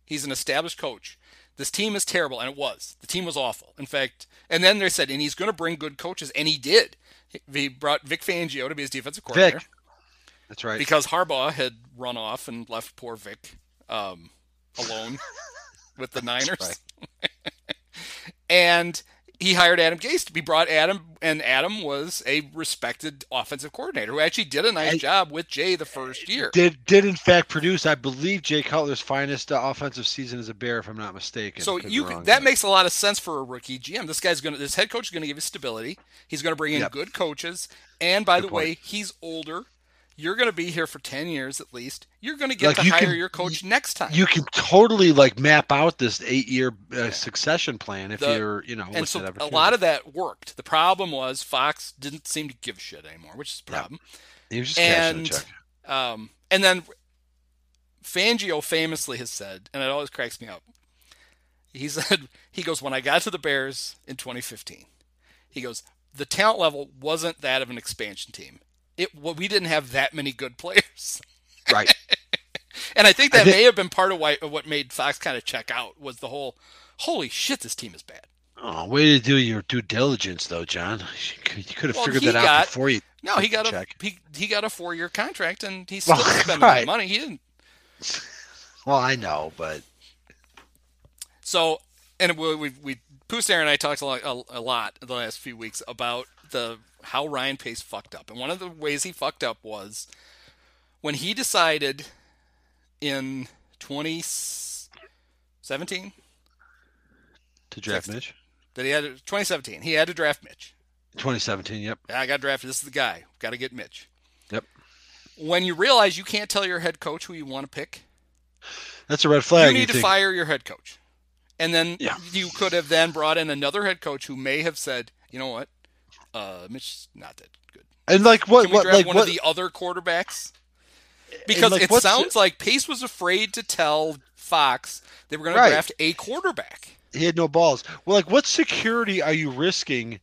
He's an established coach. This team is terrible, and it was. The team was awful. In fact, and then they said, and he's going to bring good coaches, and he did. He brought Vic Fangio to be his defensive coordinator Vic. that's right because Harbaugh had run off and left poor Vic um, alone with the Niners. and he hired Adam Gase. He brought Adam, and Adam was a respected offensive coordinator who actually did a nice And- job with Jay the first year. Did did in fact produce, I believe, Jay Cutler's finest uh, offensive season as a Bear, if I'm not mistaken. So you that makes a lot of sense for a rookie GM. This guy's gonna, this head coach is gonna give you stability. He's gonna bring in Yep. good coaches, and by Good the way, he's older. You're gonna be here for ten years at least. You're gonna get Like, to you hire can- your coach next time. you can totally like map out this eight year uh, succession plan if The- you're you know and so a lot of that worked. The problem was Fox didn't seem to give a shit anymore, which is Yeah. problem. he was just cashing a and check. um, and then Fangio famously has said, and it always cracks me up. He said he goes when I got to the Bears in 2015. He goes the talent level wasn't that of an expansion team. It well, we didn't have that many good players, Right. and I think I that think- may have been part of why what made Fox kind of check out was the whole holy shit this team is bad. Oh, way to do your due diligence, though, John. You could, have Well, figured that got- out before you. No, he got the a he, he got a four year contract and he's still Well, spending right. money. He didn't Well, I know, but So, and we we, we and I talked a lot, a, a lot the last few weeks about the how Ryan Pace fucked up, and one of the ways he fucked up was when he decided in 2017 to draft Sixty. Mitch, that he had 2017 he had to draft Mitch. 2017. Yep. I got drafted. This is the guy. Got to get Mitch. Yep. When you realize you can't tell your head coach who you want to pick, That's a red flag. you need to think. fire your head coach. And then Yeah. you could have then brought in another head coach who may have said, you know what, uh, Mitch's not that good. And like what? Can we What? draft Like one what? of the other quarterbacks? Because like, it sounds like Pace was afraid to tell Fox they were going Right. to draft a quarterback. he had no balls. Well, like what security are you risking?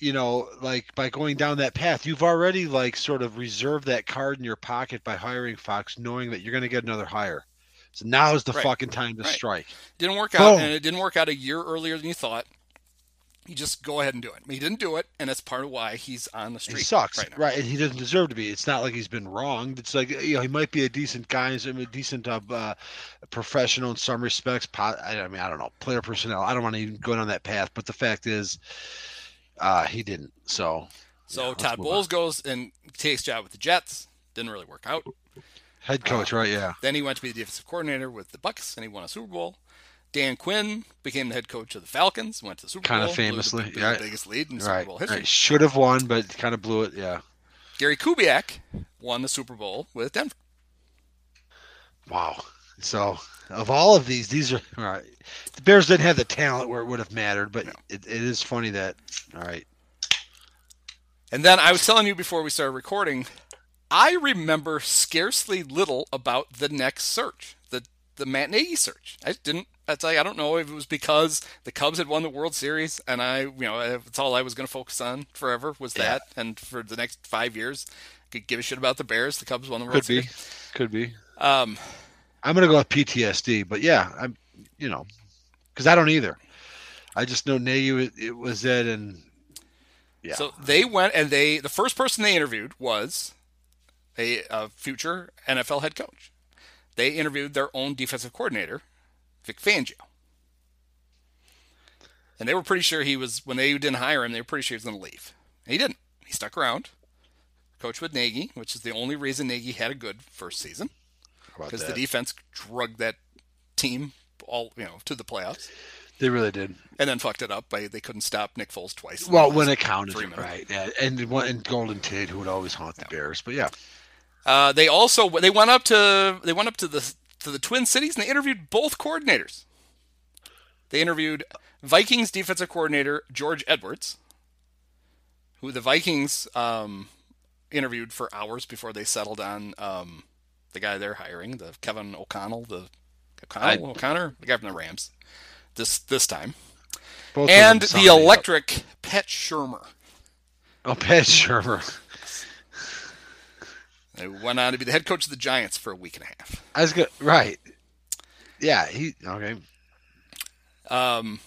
You know, like by going down that path, you've already like sort of reserved that card in your pocket by hiring Fox, knowing that you're going to get another hire. So now is the Right. fucking time to Right. strike. Didn't work out, Boom. and it didn't work out a year earlier than you thought. You just go ahead and do it. He didn't do it, and that's part of why he's on the street. He sucks, right right. And he doesn't deserve to be. It's not like he's been wronged. It's like you know he might be a decent guy, he's a decent uh, uh, professional in some respects. I mean, I don't know, player personnel. I don't want to even go down that path. But the fact is, uh, he didn't. So So Yeah, Todd move on. Bowles goes and takes job with the Jets. Didn't really work out. head coach, right? Yeah. Then he went to be the defensive coordinator with the Bucks, and he won a Super Bowl. Dan Quinn became the head coach of the Falcons, went to the Super Bowl. Kinda Bowl, blew the- famously, blew yeah. the biggest lead in Right. Super Bowl history. right. Should have won, but kind of blew it. Yeah. Gary Kubiak won the Super Bowl with Denver. Wow. So of all of these, these are all right. The Bears didn't have the talent where it would have mattered, but it, it is funny that all right. And then I was telling you before we started recording, I remember scarcely little about the next search, the Matt Nagy search. I didn't. I tell you, I don't know if it was because the Cubs had won the World Series, and I, you know, it's all I was going to focus on forever was Yeah. that, and for the next five years, could give a shit about the Bears. The Cubs won the World Could be. Series. Could be. Um, I'm gonna go with PTSD, but yeah, I'm you know, because I don't either. I just know Nagy it was it, and yeah, So they went and they the first person they interviewed was a, a future NFL head coach. They interviewed their own defensive coordinator, Vic Fangio. And they were pretty sure he was when they didn't hire him, they were pretty sure he was going to leave. And he didn't. He stuck around. Coached with Nagy, which is the only reason Nagy had a good first season because the defense drugged that team all you know to the playoffs, they really did. and then fucked it up by they couldn't stop Nick Foles twice. Well, when it counted, right? Yeah, and one- and Golden Tate, who would always haunt the Bears, but yeah, Uh, they also they went up to they went up to the to the Twin Cities and they interviewed both coordinators. They interviewed Vikings defensive coordinator George Edwards, who the Vikings um, interviewed for hours before they settled on um, the guy they're hiring, the Kevin O'Connell, the O'Connell, I- O'Connor, the guy from the Rams. This this time, both and the sound made up. electric Pet Shermer. Oh, Pat Shurmur. They went on to be the head coach of the Giants for a week and a half. I was good. Right. Yeah. He okay. Um,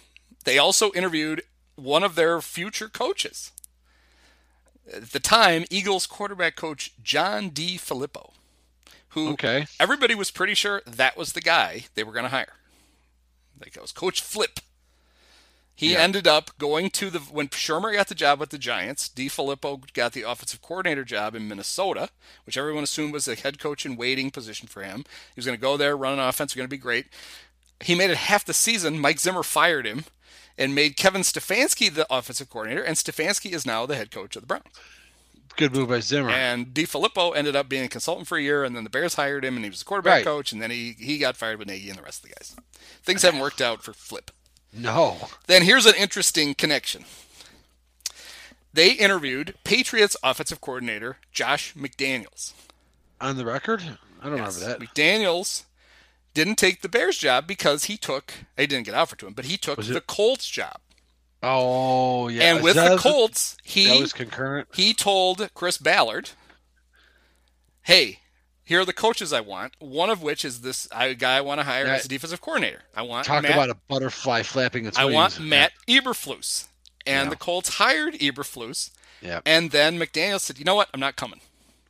they also interviewed one of their future coaches. At the time, Eagles quarterback coach John DeFilippo, who Okay. everybody was pretty sure that was the guy they were going to hire. Like it was Coach Flip. He Yeah. ended up going to the when Shurmur got the job with the Giants. DeFilippo got the offensive coordinator job in Minnesota, which everyone assumed was a head coach in waiting position for him. He was going to go there, run an offense, going to be great. He made it half the season. Mike Zimmer fired him and made Kevin Stefanski the offensive coordinator, and Stefanski is now the head coach of the Browns. Good move by Zimmer. And DeFilippo ended up being a consultant for a year, and then the Bears hired him, and he was the quarterback Right. coach, and then he, he got fired with Nagy and the rest of the guys. Things haven't worked out for Flip. No. Then here's an interesting connection. They interviewed Patriots offensive coordinator Josh McDaniels. On the record? I don't remember that. McDaniels didn't take the Bears job because he took, he didn't get offered to him, but he took the Colts job. Oh, yeah. and with That the Colts, That he was concurrent. he told Chris Ballard, "Hey, here are the coaches I want. One of which is this guy I want to hire as a defensive coordinator. I want Talk Matt, about a butterfly flapping its I wings. I want Matt Eberflus." And Yeah. the Colts hired Eberflus, Yeah. and then McDaniel said, "You know what? I'm not coming."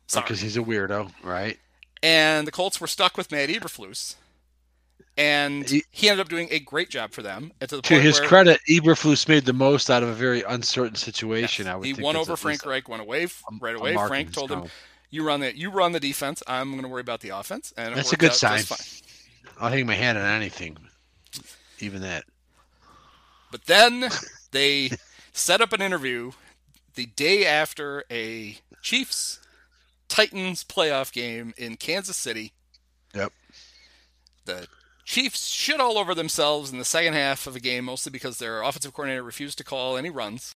Sorry. Because he's a weirdo, right? and the Colts were stuck with Matt Eberflus, and He- he ended up doing a great job for them. To the To his where credit, Eberflus made the most out of a very uncertain situation. I would he won over Frank Reich, went away right away. Frank told him. "You run the you run the defense. I'm going to worry about the offense." And That's a good sign. I'll hang my hand on anything, even that. But then they set up an interview the day after a Chiefs Titans playoff game in Kansas City. Yep. The Chiefs shit all over themselves in the second half of a game, mostly because their offensive coordinator refused to call any runs.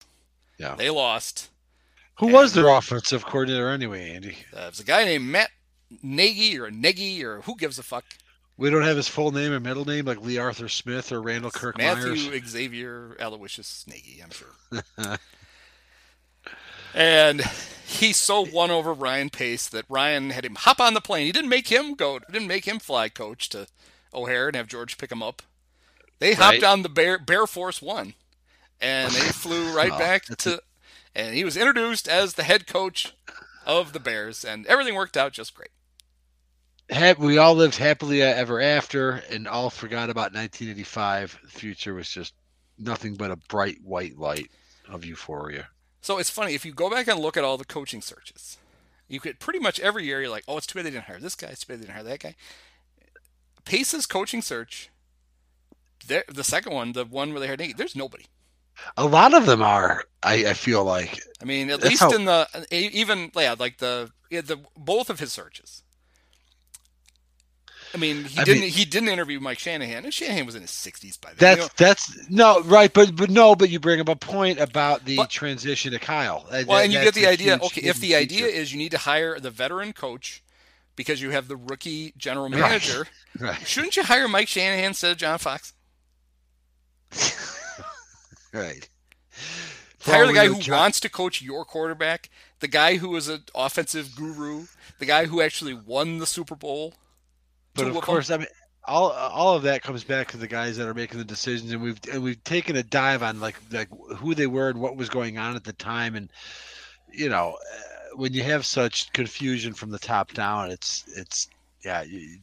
Yeah. They lost. Who was their offensive coordinator anyway, Andy? Uh, it was a guy named Matt Nagy or Nagy or who gives a fuck. We don't have his full name or middle name like Lee Arthur Smith or Randall Kirk Myers. Matthew Xavier Aloysius Nagy, I'm sure. and he so won over Ryan Pace that Ryan had him hop on the plane. He didn't make him go. Didn't make him fly coach to O'Hare and have George pick him up. They hopped Right. on the Bear Bear Force One, and they flew right Oh, back to. And he was introduced as the head coach of the Bears, and everything worked out just great. We all lived happily uh, ever after and all forgot about 1985. The future was just nothing but a bright white light of euphoria. So it's funny if you go back and look at all the coaching searches, you could pretty much every year you're like, oh, it's too bad they didn't hire this guy. It's too bad they didn't hire that guy. Pace's coaching search, there- the second one, the one where they hired Nagy, there's nobody. A lot of them are, I, I feel like. I mean, at least how- in the even yeah, like the yeah, the both of his searches. I mean, he I didn't mean- he didn't interview Mike Shanahan, and Shanahan was in his 60s by then. You That's that's no right, but but no, but you bring up a point about the But- transition to Kyle. Well, that- and you get the idea. huge Okay, if the hidden idea is you need to hire the veteran coach because you have the rookie general Right. manager, right, shouldn't you hire Mike Shanahan instead of John Fox? right. Hire the guy who John- wants to coach your quarterback, the guy who is an offensive guru, the guy who actually won the Super Bowl. But of them. course, I mean, all all of that comes back to the guys that are making the decisions, and we've and we've taken a dive on like like who they were and what was going on at the time, and you know, uh, when you have such confusion from the top down, it's it's yeah, you,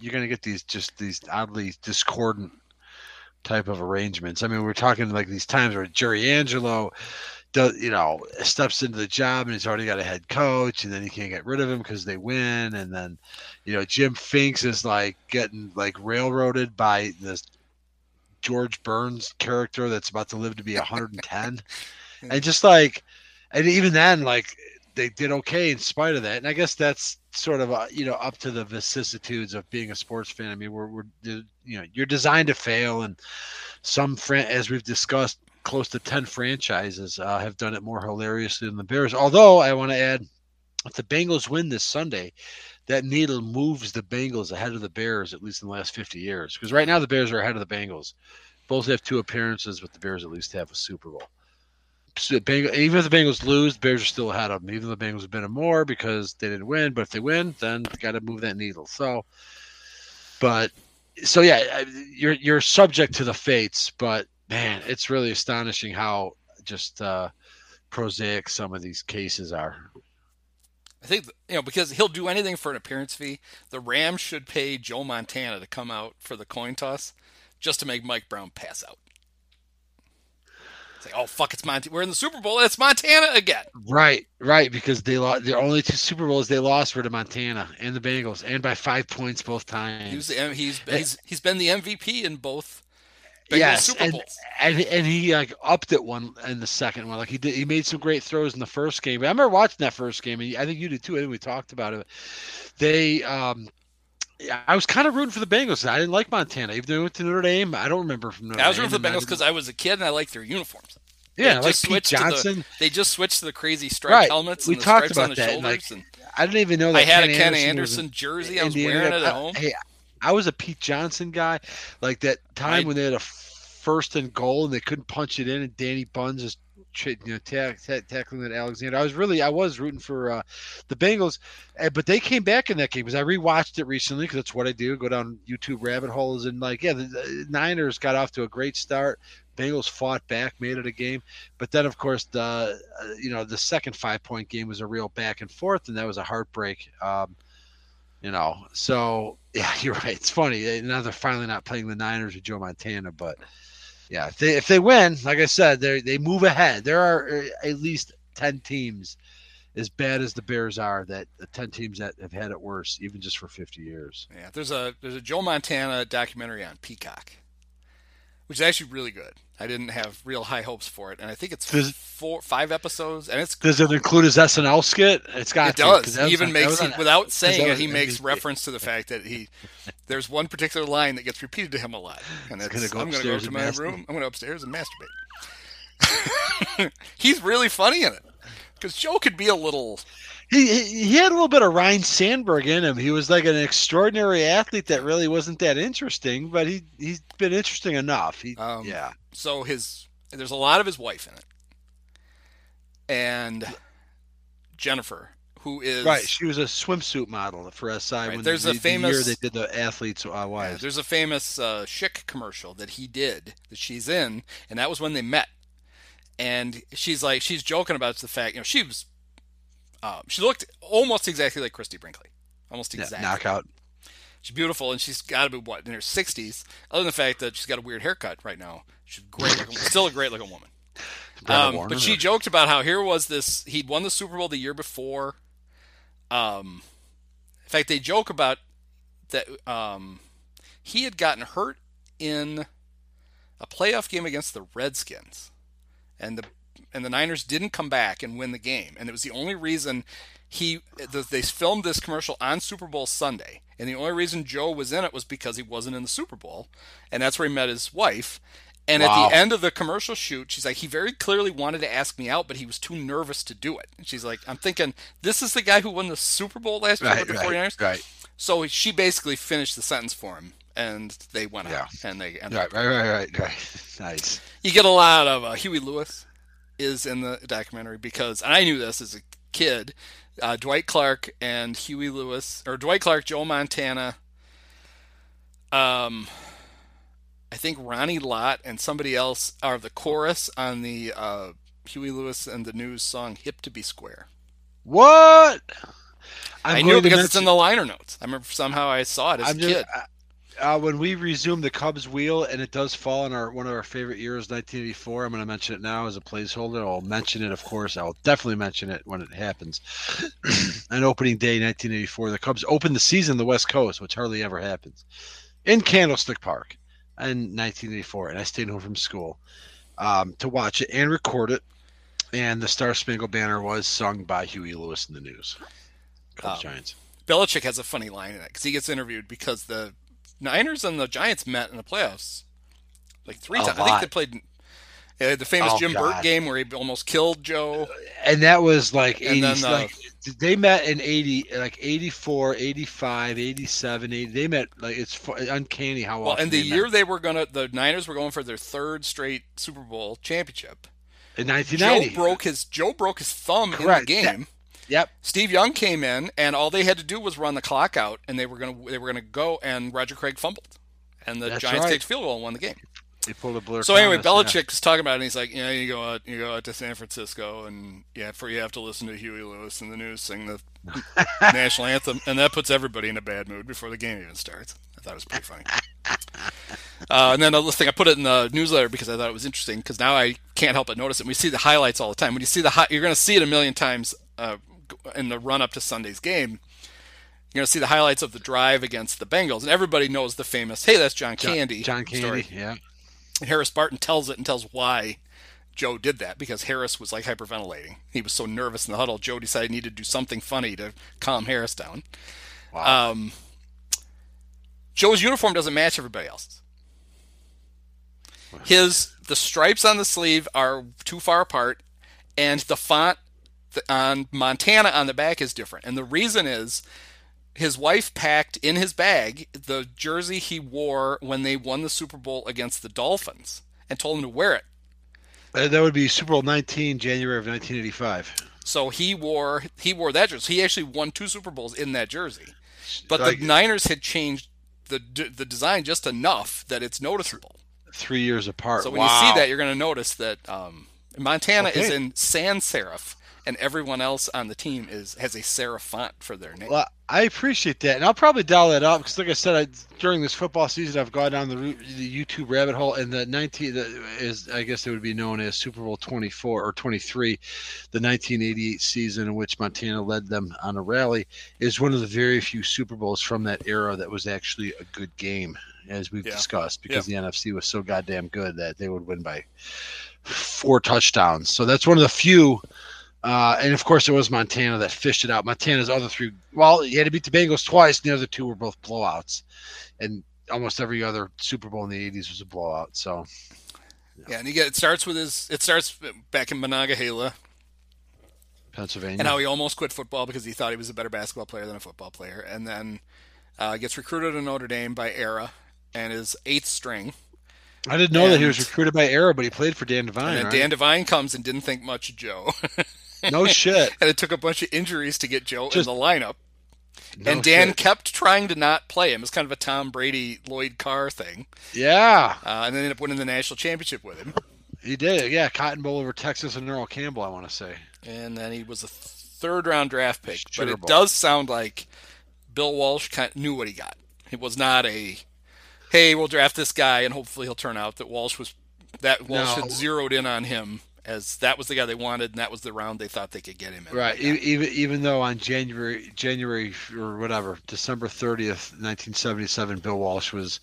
you're gonna get these just these oddly discordant type of arrangements. I mean, we're talking like these times where Jerry Angelo does you know steps into the job and he's already got a head coach and then he can't get rid of him because they win and then you know Jim Finks is like getting like railroaded by this George Burns character that's about to live to be 110 and just like and even then like they did okay in spite of that and I guess that's sort of uh, you know up to the vicissitudes of being a sports fan I mean we're, we're you know you're designed to fail and some fran- as we've discussed close to 10 franchises uh, have done it more hilariously than the Bears. Although I want to add, if the Bengals win this Sunday, that needle moves the Bengals ahead of the Bears, at least in the last 50 years. Because right now the Bears are ahead of the Bengals. Both have two appearances, but the Bears at least have a Super Bowl. Even if the Bengals lose, the Bears are still ahead of them. Even though the Bengals have been in more because they didn't win, but if they win, then got to move that needle. So, but so yeah, you're you're subject to the fates, but man, it's really astonishing how just uh, prosaic some of these cases are. I think you know because he'll do anything for an appearance fee. The Rams should pay Joe Montana to come out for the coin toss, just to make Mike Brown pass out. It's like, oh fuck, it's Montana. We're in the Super Bowl. It's Montana again. Right, right, because they lost. their only two Super Bowls they lost were to Montana and the Bengals, and by five points both times. He was the, he's he's he's been the MVP in both. Bengals yes, Super and, Bowls. and and he like upped it one in the second one. Like he did, he made some great throws in the first game. I remember watching that first game, and I think you did too. I think we talked about it. They, um, yeah, I was kind of rooting for the Bengals. I didn't like Montana, even though they went to Notre Dame. I don't remember from Notre I was rooting for the Bengals because I was a kid and I liked their uniforms. Yeah, They like just Pete switched to the- Johnson. they just switched to the crazy striped Right. helmets We and the talked stripes about on the that, shoulders. like, and I didn't even know that I had a Ken Ken Anderson, Anderson, jersey. I was Indiana. wearing it at I- home. Hey, I was a Pete Johnson guy. Like that time I- when they had a first and goal and they couldn't punch it in, and Danny Bunz is tra- you know tack, tack, tackling that Alexander. I was really I was rooting for uh, the Bengals, uh, but they came back in that game because I rewatched it recently because that's what I do. Go down YouTube rabbit holes and like yeah, the, Niners got off to a great start. Bengals fought back, made it a game, but then of course the uh, you know the second five point game was a real back and forth, and that was a heartbreak. Um, you know, so yeah, you're right. It's funny now they're finally not playing the Niners with Joe Montana, but yeah, if they if they win, like I said, they they move ahead. There are uh, at least ten teams as bad as the Bears are that the ten teams that have had it worse, even just for fifty years. Yeah, there's a there's a Joe Montana documentary on Peacock, which is actually really good. I didn't have real high hopes for it, and I think it's Does- four five episodes, and it's Does it include his SNL skit? It's got it to, does. He even on- makes was he, on- without saying it, he makes MVP. reference to the fact that he there's one particular line that gets repeated to him a lot, and it's gonna go I'm going to go to my masturbate." room. I'm going to upstairs and masturbate. He's really funny in it because Joe could be a little He, he had a little bit of Ryne Sandberg in him. He was like an extraordinary athlete that really wasn't that interesting, but he he's been interesting enough. He, Um, yeah, so his there's a lot of his wife in it, and Jennifer, who is right. She was a swimsuit model for SI. Right, When there's the, a famous- year they did the athletes' uh, Yeah, there's a famous uh, Schick commercial that he did that she's in, and that was when they met. And she's like, she's joking about the fact, you know, she was, um, she looked almost exactly like Christie Brinkley, almost exactly. Yeah, knockout. She's beautiful, and she's got to be what in her 60s. Other than the fact that she's got a weird haircut right now, she's great, looking, still a great looking woman. Um, Warner. but she joked about how here was this he'd won the Super Bowl the year before. Um, in fact, they joke about that um, he had gotten hurt in a playoff game against the Redskins, and the and the Niners didn't come back and win the game, and it was the only reason he the, they filmed this commercial on Super Bowl Sunday, and the only reason Joe was in it was because he wasn't in the Super Bowl, and that's where he met his wife. And Wow. at the end of the commercial shoot, she's like, he very clearly wanted to ask me out, but he was too nervous to do it. And she's like, I'm thinking, this is the guy who won the Super Bowl last year right, with the right, 49ers? right, So she basically finished the sentence for him, and they went Yeah. out. And they and right, right, right, right, right. Nice. you get a lot of uh, Huey Lewis is in the documentary because I knew this as a kid. Uh, Dwight Clark and Huey Lewis, or Dwight Clark, Joe Montana. Um, I think Ronnie Lott and somebody else are the chorus on the uh, Huey Lewis and the News song "Hip to Be Square." What? I'm i knew because it's in the liner notes. I remember somehow I saw it as I'm a just, kid. Uh, when we resume the Cubs wheel, and it does fall in our one of our favorite years, 1984. I'm going to mention it now as a placeholder. I'll mention it, of course. I'll definitely mention it when it happens. on opening day, 1984, the Cubs opened the season on the West Coast, which hardly ever happens, in Candlestick Park in 1984, and I stayed home from school um, to watch it and record it. And the Star Spangled Banner was sung by Huey Lewis in the news. Cubs Um, Giants. Belichick has a funny line in it because he gets interviewed because the Niners and the Giants met in the playoffs like three times. I think they played uh, the famous Oh, Jim God. Burt game where he almost killed Joe. and that was like And 80 then, uh, like they met in 80 like 84 85 87 80 they met like it's uncanny how Well, often and the year met. they were gonna, the Niners were going for their third straight Super Bowl championship. in Joe broke his Joe broke his thumb Correct. in the game. Yep Steve Young came in, and all they had to do was run the clock out, and they were gonna they were gonna go, and Roger Craig fumbled, and the That's Giants right. kicked field goal and won the game. they pulled a blur So anyway, Thomas, Belichick is talking about it, and he's like, know, you go out, you go out to San Francisco, and yeah, for you have to listen to Huey Lewis and the news sing the national anthem, and that puts everybody in a bad mood before the game even starts. I thought it was pretty funny. Uh, and then the thing I put it in the newsletter because I thought it was interesting because now I can't help but notice it. We see the highlights all the time. When you see the hi- you're going to see it a million times uh, in the run up to Sunday's game. You're going to see the highlights of the drive against the Bengals, and everybody knows the famous "Hey, that's John Candy." John Candy, story. yeah. Harris Barton tells it and tells why Joe did that because Harris was like hyperventilating. He was so nervous in the huddle. Joe decided he needed to do something funny to calm Harris down. Wow. Um, Joe's uniform doesn't match everybody else's. His the stripes on the sleeve are too far apart, and the font on Montana on the back is different. And the reason is his wife packed in his bag the jersey he wore when they won the Super Bowl against the Dolphins and told him to wear it. Uh, that would be Super Bowl 19, January of 1985. So he wore he wore that jersey. He actually won two Super Bowls in that jersey. But the Niners had changed the the design just enough that it's noticeable. Three years apart. So when wow. you see that, you're going to notice that um, Montana is in sans serif, and everyone else on the team is has a serif font for their name. Well, I appreciate that, and I'll probably dial that up because, like I said, I, during this football season, I've gone down the the YouTube rabbit hole, and the 19 the, is I guess it would be known as Super Bowl 24 or 23, the 1988 season in which Montana led them on a rally, is one of the very few Super Bowls from that era that was actually a good game, as we've Yeah. discussed, because the NFC was so goddamn good that they would win by four touchdowns. So that's one of the few. Uh, and of course, it was Montana that fished it out. Montana's other three, well, he had to beat the Bengals twice, and the other two were both blowouts. And almost every other Super Bowl in the 80s was a blowout. So, Yeah, and you get it starts with his it starts back in Monongahela Pennsylvania. and how he almost quit football because he thought he was a better basketball player than a football player, and then uh, gets recruited to Notre Dame by Ara and is eighth string. I didn't know that he was recruited by Ara, but he played for Dan Devine. And then right? Dan Devine comes and didn't think much of Joe. no shit. and it took a bunch of injuries to get Joe Just- in the lineup. No and Dan shit. kept trying to not play him. It's kind of a Tom Brady Lloyd Carr thing. Yeah, Uh, and then ended up winning the national championship with him. he did. Yeah, Cotton Bowl over Texas and Earl Campbell, I want to say. And then he was a third round draft pick. But it Bowl. does sound like Bill Walsh kind knew what he got. It was not a, hey, we'll draft this guy and hopefully he'll turn out. That Walsh was that Walsh No. had zeroed in on him as that was the guy they wanted and that was the round they thought they could get him in. Right. Even even though on January January or whatever December thirtieth, nineteen seventy seven, Bill Walsh was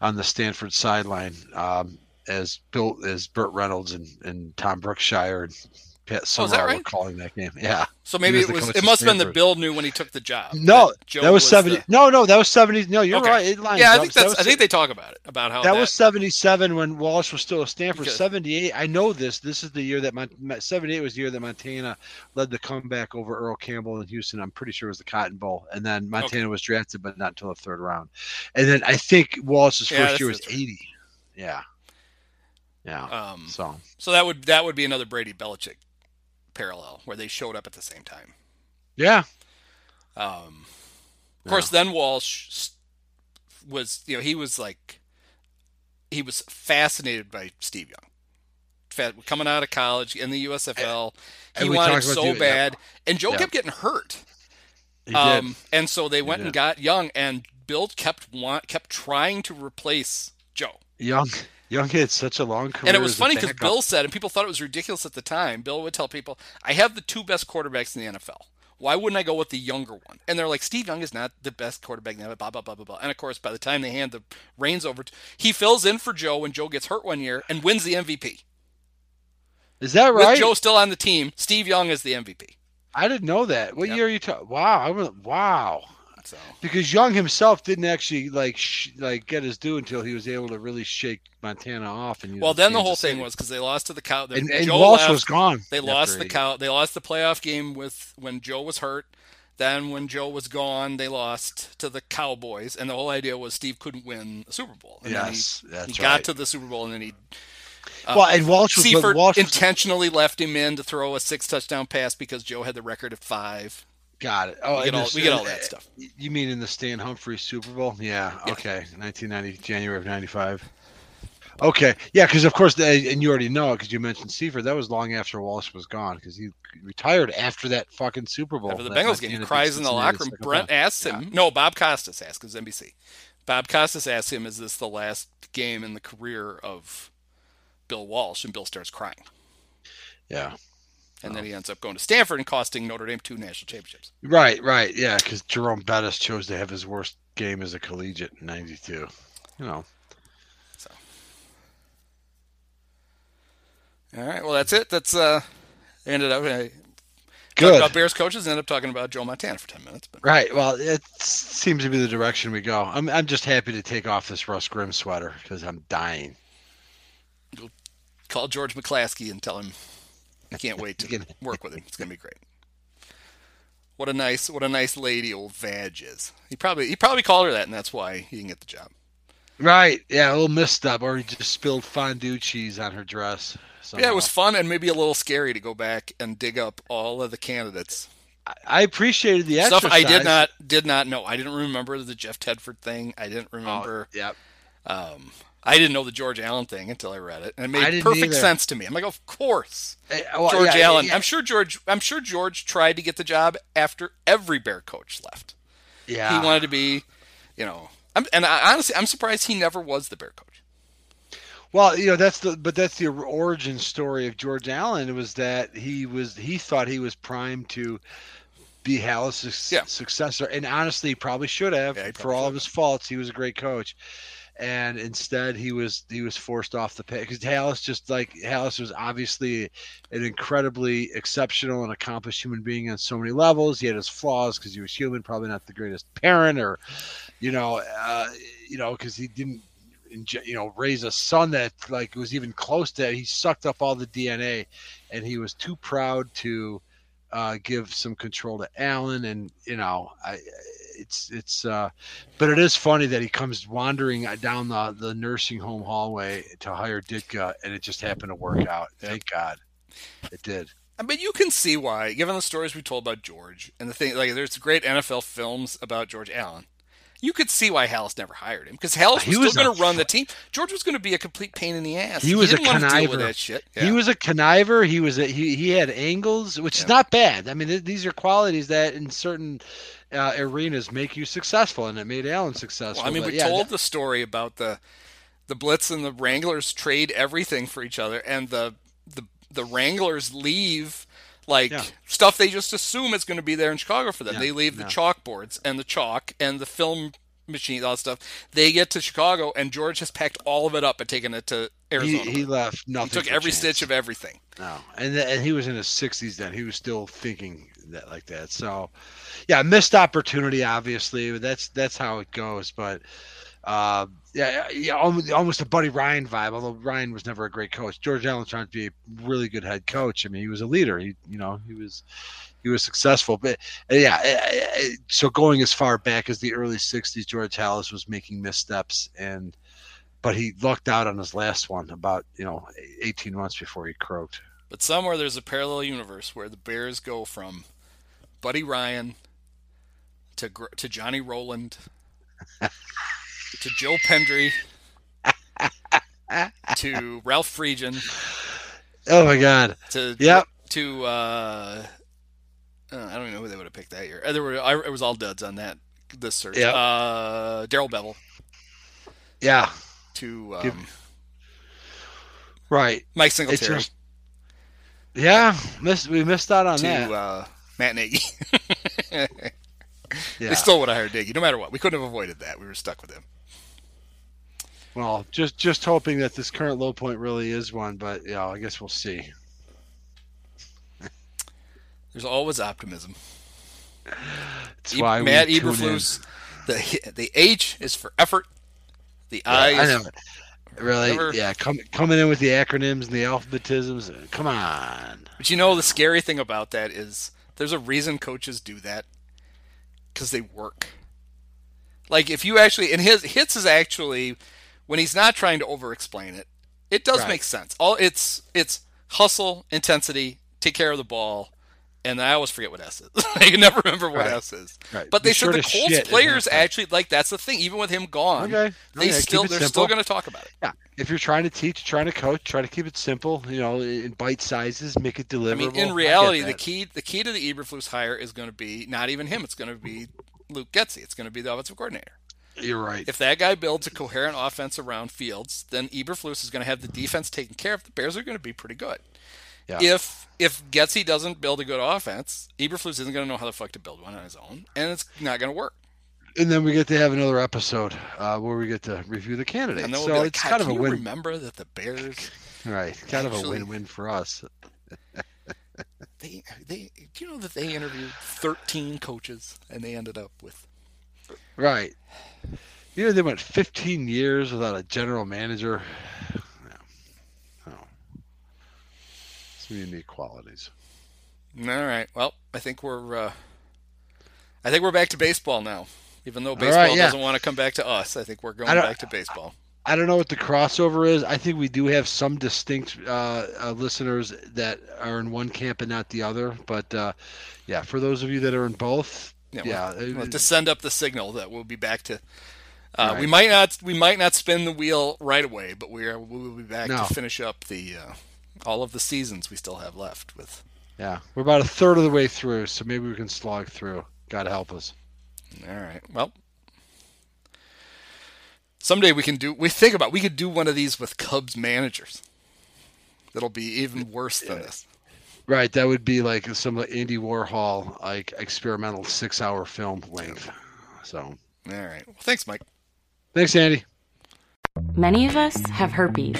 on the Stanford sideline um, as Bill as Burt Reynolds and, and Tom Brookshier and Pat Oh, is that were right? calling that game. Yeah. So maybe was it was. It must have been that Bill knew when he took the job. No, Joe that was, seventy. the- No, no, that was seventy. No, you're Okay. right. It lines yeah, I up. think So that was I think they talk about it about how that, that, was 77 when Walsh was still at Stanford. Because- 78. I know this. This is the year that Mon- 78 was the year that Montana led the comeback over Earl Campbell in Houston. I'm pretty sure it was the Cotton Bowl. And then Montana was drafted, but not until the third round. And then I think Walsh's Yeah, first year was right. 80. Yeah. Yeah. Um, so so that would that would be another Brady Belichick parallel where they showed up at the same time. yeah. Um, of course, then Walsh was you know he was like he was fascinated by Steve Young. Fa- Coming out of college in the USFL, and he we wanted talked so the- yeah. bad, and Joe Yeah. kept getting hurt. He Um, did. and so they went and got Young, and Bill kept want kept trying to replace Joe. Young. Young had such a long career. And it was funny because. Bill said, and people thought it was ridiculous at the time. Bill would tell people, "I have the two best quarterbacks in the NFL. Why wouldn't I go with the younger one?" And they're like, "Steve Young is not the best quarterback in the NFL." Blah blah blah blah blah. And of course, by the time they hand the reins over, to, he fills in for Joe when Joe gets hurt one year and wins the MVP. Is that right? With Joe still on the team, Steve Young is the MVP. I didn't know that. What Yep. year are you talking? Wow. I went, wow. So because Young himself didn't actually like sh- like get his due until he was able to really shake Montana off. And well, then the whole thing was because they lost to the cow. and, and Joe Walsh left, was gone. They lost the 80. cow. They lost the playoff game with when Joe was hurt. Then when Joe was gone, they lost to the Cowboys, and the whole idea was Steve couldn't win a Super Bowl. And then Yes, he, that's he got to the Super Bowl, and then he. Uh, Well, and Walsh was Seifert Walsh was, intentionally left him in to throw a six touchdown pass because Joe had the record of five. Got it. Oh, We get all, this- we get all that stuff. You mean in the Stan Humphries Super Bowl? Yeah. Yeah. Okay. 1990, January of '95. Okay. Yeah, because of course, they, and you already know it because you mentioned Seifert. That was long after Walsh was gone because he retired after that fucking Super Bowl. After the Bengals game, he cries in the locker room. second Brent time. asks him. No, Bob Costas asked because NBC. Bob Costas asks him, "Is this the last game in the career of Bill Walsh?" And Bill starts crying. Yeah. And then he ends up going to Stanford and costing Notre Dame two national championships. Right, right, yeah, because Jerome Bettis chose to have his worst game as a collegiate in '92. You know. So. All right. Well, that's it. That's uh, ended up. Uh, Good. About Bears coaches, ended up talking about Joe Montana for ten minutes. But Right. Well, it seems to be the direction we go. I'm I'm just happy to take off this Russ Grimm sweater because I'm dying. call George McCaskey and tell him I can't wait to work with him. It's gonna be great. What a nice, what a nice lady old Vag is. He probably he probably called her that, and that's why he didn't get the job. Right. Yeah, a little misstep, or he just spilled fondue cheese on her dress. Yeah, it was fun and maybe a little scary to go back and dig up all of the candidates. I- appreciated the Stuff I did not did not know. I didn't remember the Jeff Tedford thing. I didn't Oh, remember. yep. Um, I didn't know the George Allen thing until I read it, and it made perfect either. sense to me. I'm like, of course, Eh, well, George yeah, Allen. yeah, I'm sure George. I'm sure George tried to get the job after every Bear coach left. Yeah. He wanted to be, you know. I'm, and I, honestly, I'm surprised he never was the Bear coach. Well, you know that's the but that's the origin story of George Allen. It was that he was he thought he was primed to be Halas' Yeah. successor, and honestly, he probably should have. Yeah, he for all of his faults, he was a great coach, and instead he was he was forced off the pit because Halas just like Halas was obviously an incredibly exceptional and accomplished human being on so many levels. He had his flaws because he was human, probably not the greatest parent, or you know, uh, you know, because he didn't you know raise a son that like was even close to that. He sucked up all the DNA, and he was too proud to uh, give some control to Allen. And you know, I it's it's uh, but it is funny that he comes wandering down the the nursing home hallway to hire Ditka, and it just happened to work out. Thank God, it did. I mean, you can see why, given the stories we told about George and the thing. Like, there's great NFL films about George Allen. You could see why Halas never hired him because Halas was, He was still going to run the team. George was going to be a complete pain in the ass. He was a didn't want to deal with conniver. that shit. He was a conniver. He was a, he he had angles, which is not bad. I mean, th- these are qualities that in certain uh, arenas make you successful, and it made Allen successful. Well, I mean, we yeah, told the story about the the Blitz and the Wranglers trade everything for each other, and the the the Wranglers leave like Yeah. stuff they just assume is going to be there in Chicago for them. Yeah, They leave the chalkboards and the chalk and the film machine, all that stuff. They get to Chicago, and George has packed all of it up and taken it to he, Arizona. he left nothing. He took every chance. stitch of everything. No, and th- and he was in his sixties then. He was still thinking that like that. So, yeah, missed opportunity. Obviously, that's that's how it goes. But uh, yeah, yeah, almost, a Buddy Ryan vibe. Although Ryan was never a great coach. George Allen trying to be a really good head coach. I mean, he was a leader. He, you know, he was he was successful. But uh, yeah, uh, uh, so going as far back as the early '60s, George Halas was making missteps and. But he lucked out on his last one about you know 18 months before he croaked. But somewhere there's a parallel universe where the Bears go from Buddy Ryan to to Johnny Roland to Joe Pendry to Ralph Friedgen Oh my God! to Yep. to uh, uh, I don't even know who they would have picked that year. Uh, There were I, it was all duds on that this search. Yep. Uh, Darrell Bevell Yeah, to um, right. Mike Singletary just, yeah, missed we missed out on to that. uh, Matt Nagy. yeah. They still would have hired Nagy, no matter what. We couldn't have avoided that. We were stuck with him. well, just just hoping that this current low point really is one, but yeah, I guess we'll see. There's always optimism. That's E- why we Matt. Eberflus. The the H is for effort. The I Yeah, I is know. Really, yeah, com- coming in with the acronyms and the alphabetisms. Come on. But you know the scary thing about that is there's a reason coaches do that because they work. Like if you actually and his hits is actually when he's not trying to over explain it, it does Right. make sense. All it's it's hustle, intensity, take care of the ball, and I always forget what S is. I can never remember what Right. S is. Right. But Be they said the Colts players actually like that's the thing. Even with him gone, Okay. they okay. still they're simple. still going to talk about it. Yeah, if you're trying to teach, trying to coach, try to keep it simple. You know, in bite sizes, make it deliverable. I mean, in reality, the key the key to the Eberflus hire is going to be not even him. It's going to be Luke Getsy. It's going to be the offensive coordinator. You're right. If that guy builds a coherent offense around Fields, then Eberflus is going to have the defense taken care of. The Bears are going to be pretty good. Yeah. If if Getsy doesn't build a good offense, Eberflus isn't going to know how the fuck to build one on his own, and it's not going to work. and then we get to have another episode uh, where we get to review the candidates. And then we'll so like, it's kind of a win. remember that the Bears Right, kind of a win-win for us. they they do you know that they interviewed 13 coaches and they ended up with Right. You know, they went 15 years without a general manager. Yeah. Oh. Unique qualities. All right. Well, I think we're uh, I think we're back to baseball now. Even though baseball right, yeah. doesn't want to come back to us, I think we're going back to baseball. I don't know what the crossover is. I think we do have some distinct uh, uh, listeners that are in one camp and not the other. But uh, yeah, for those of you that are in both, Yeah, yeah, we'll, we'll to send up the signal that we'll be back to. Uh, We might not we might not spin the wheel right away, but we are we will be back No. to finish up the uh, all of the seasons we still have left with. yeah, we're about a third of the way through, so maybe we can slog through. God help us. All right. Well, someday we can do. We think about we could do one of these with Cubs managers. That'll be even worse than this. Right, that would be like some Andy Warhol like experimental six-hour film length. So, All right. Well, thanks, Mike. thanks, Andy. Many of us have herpes.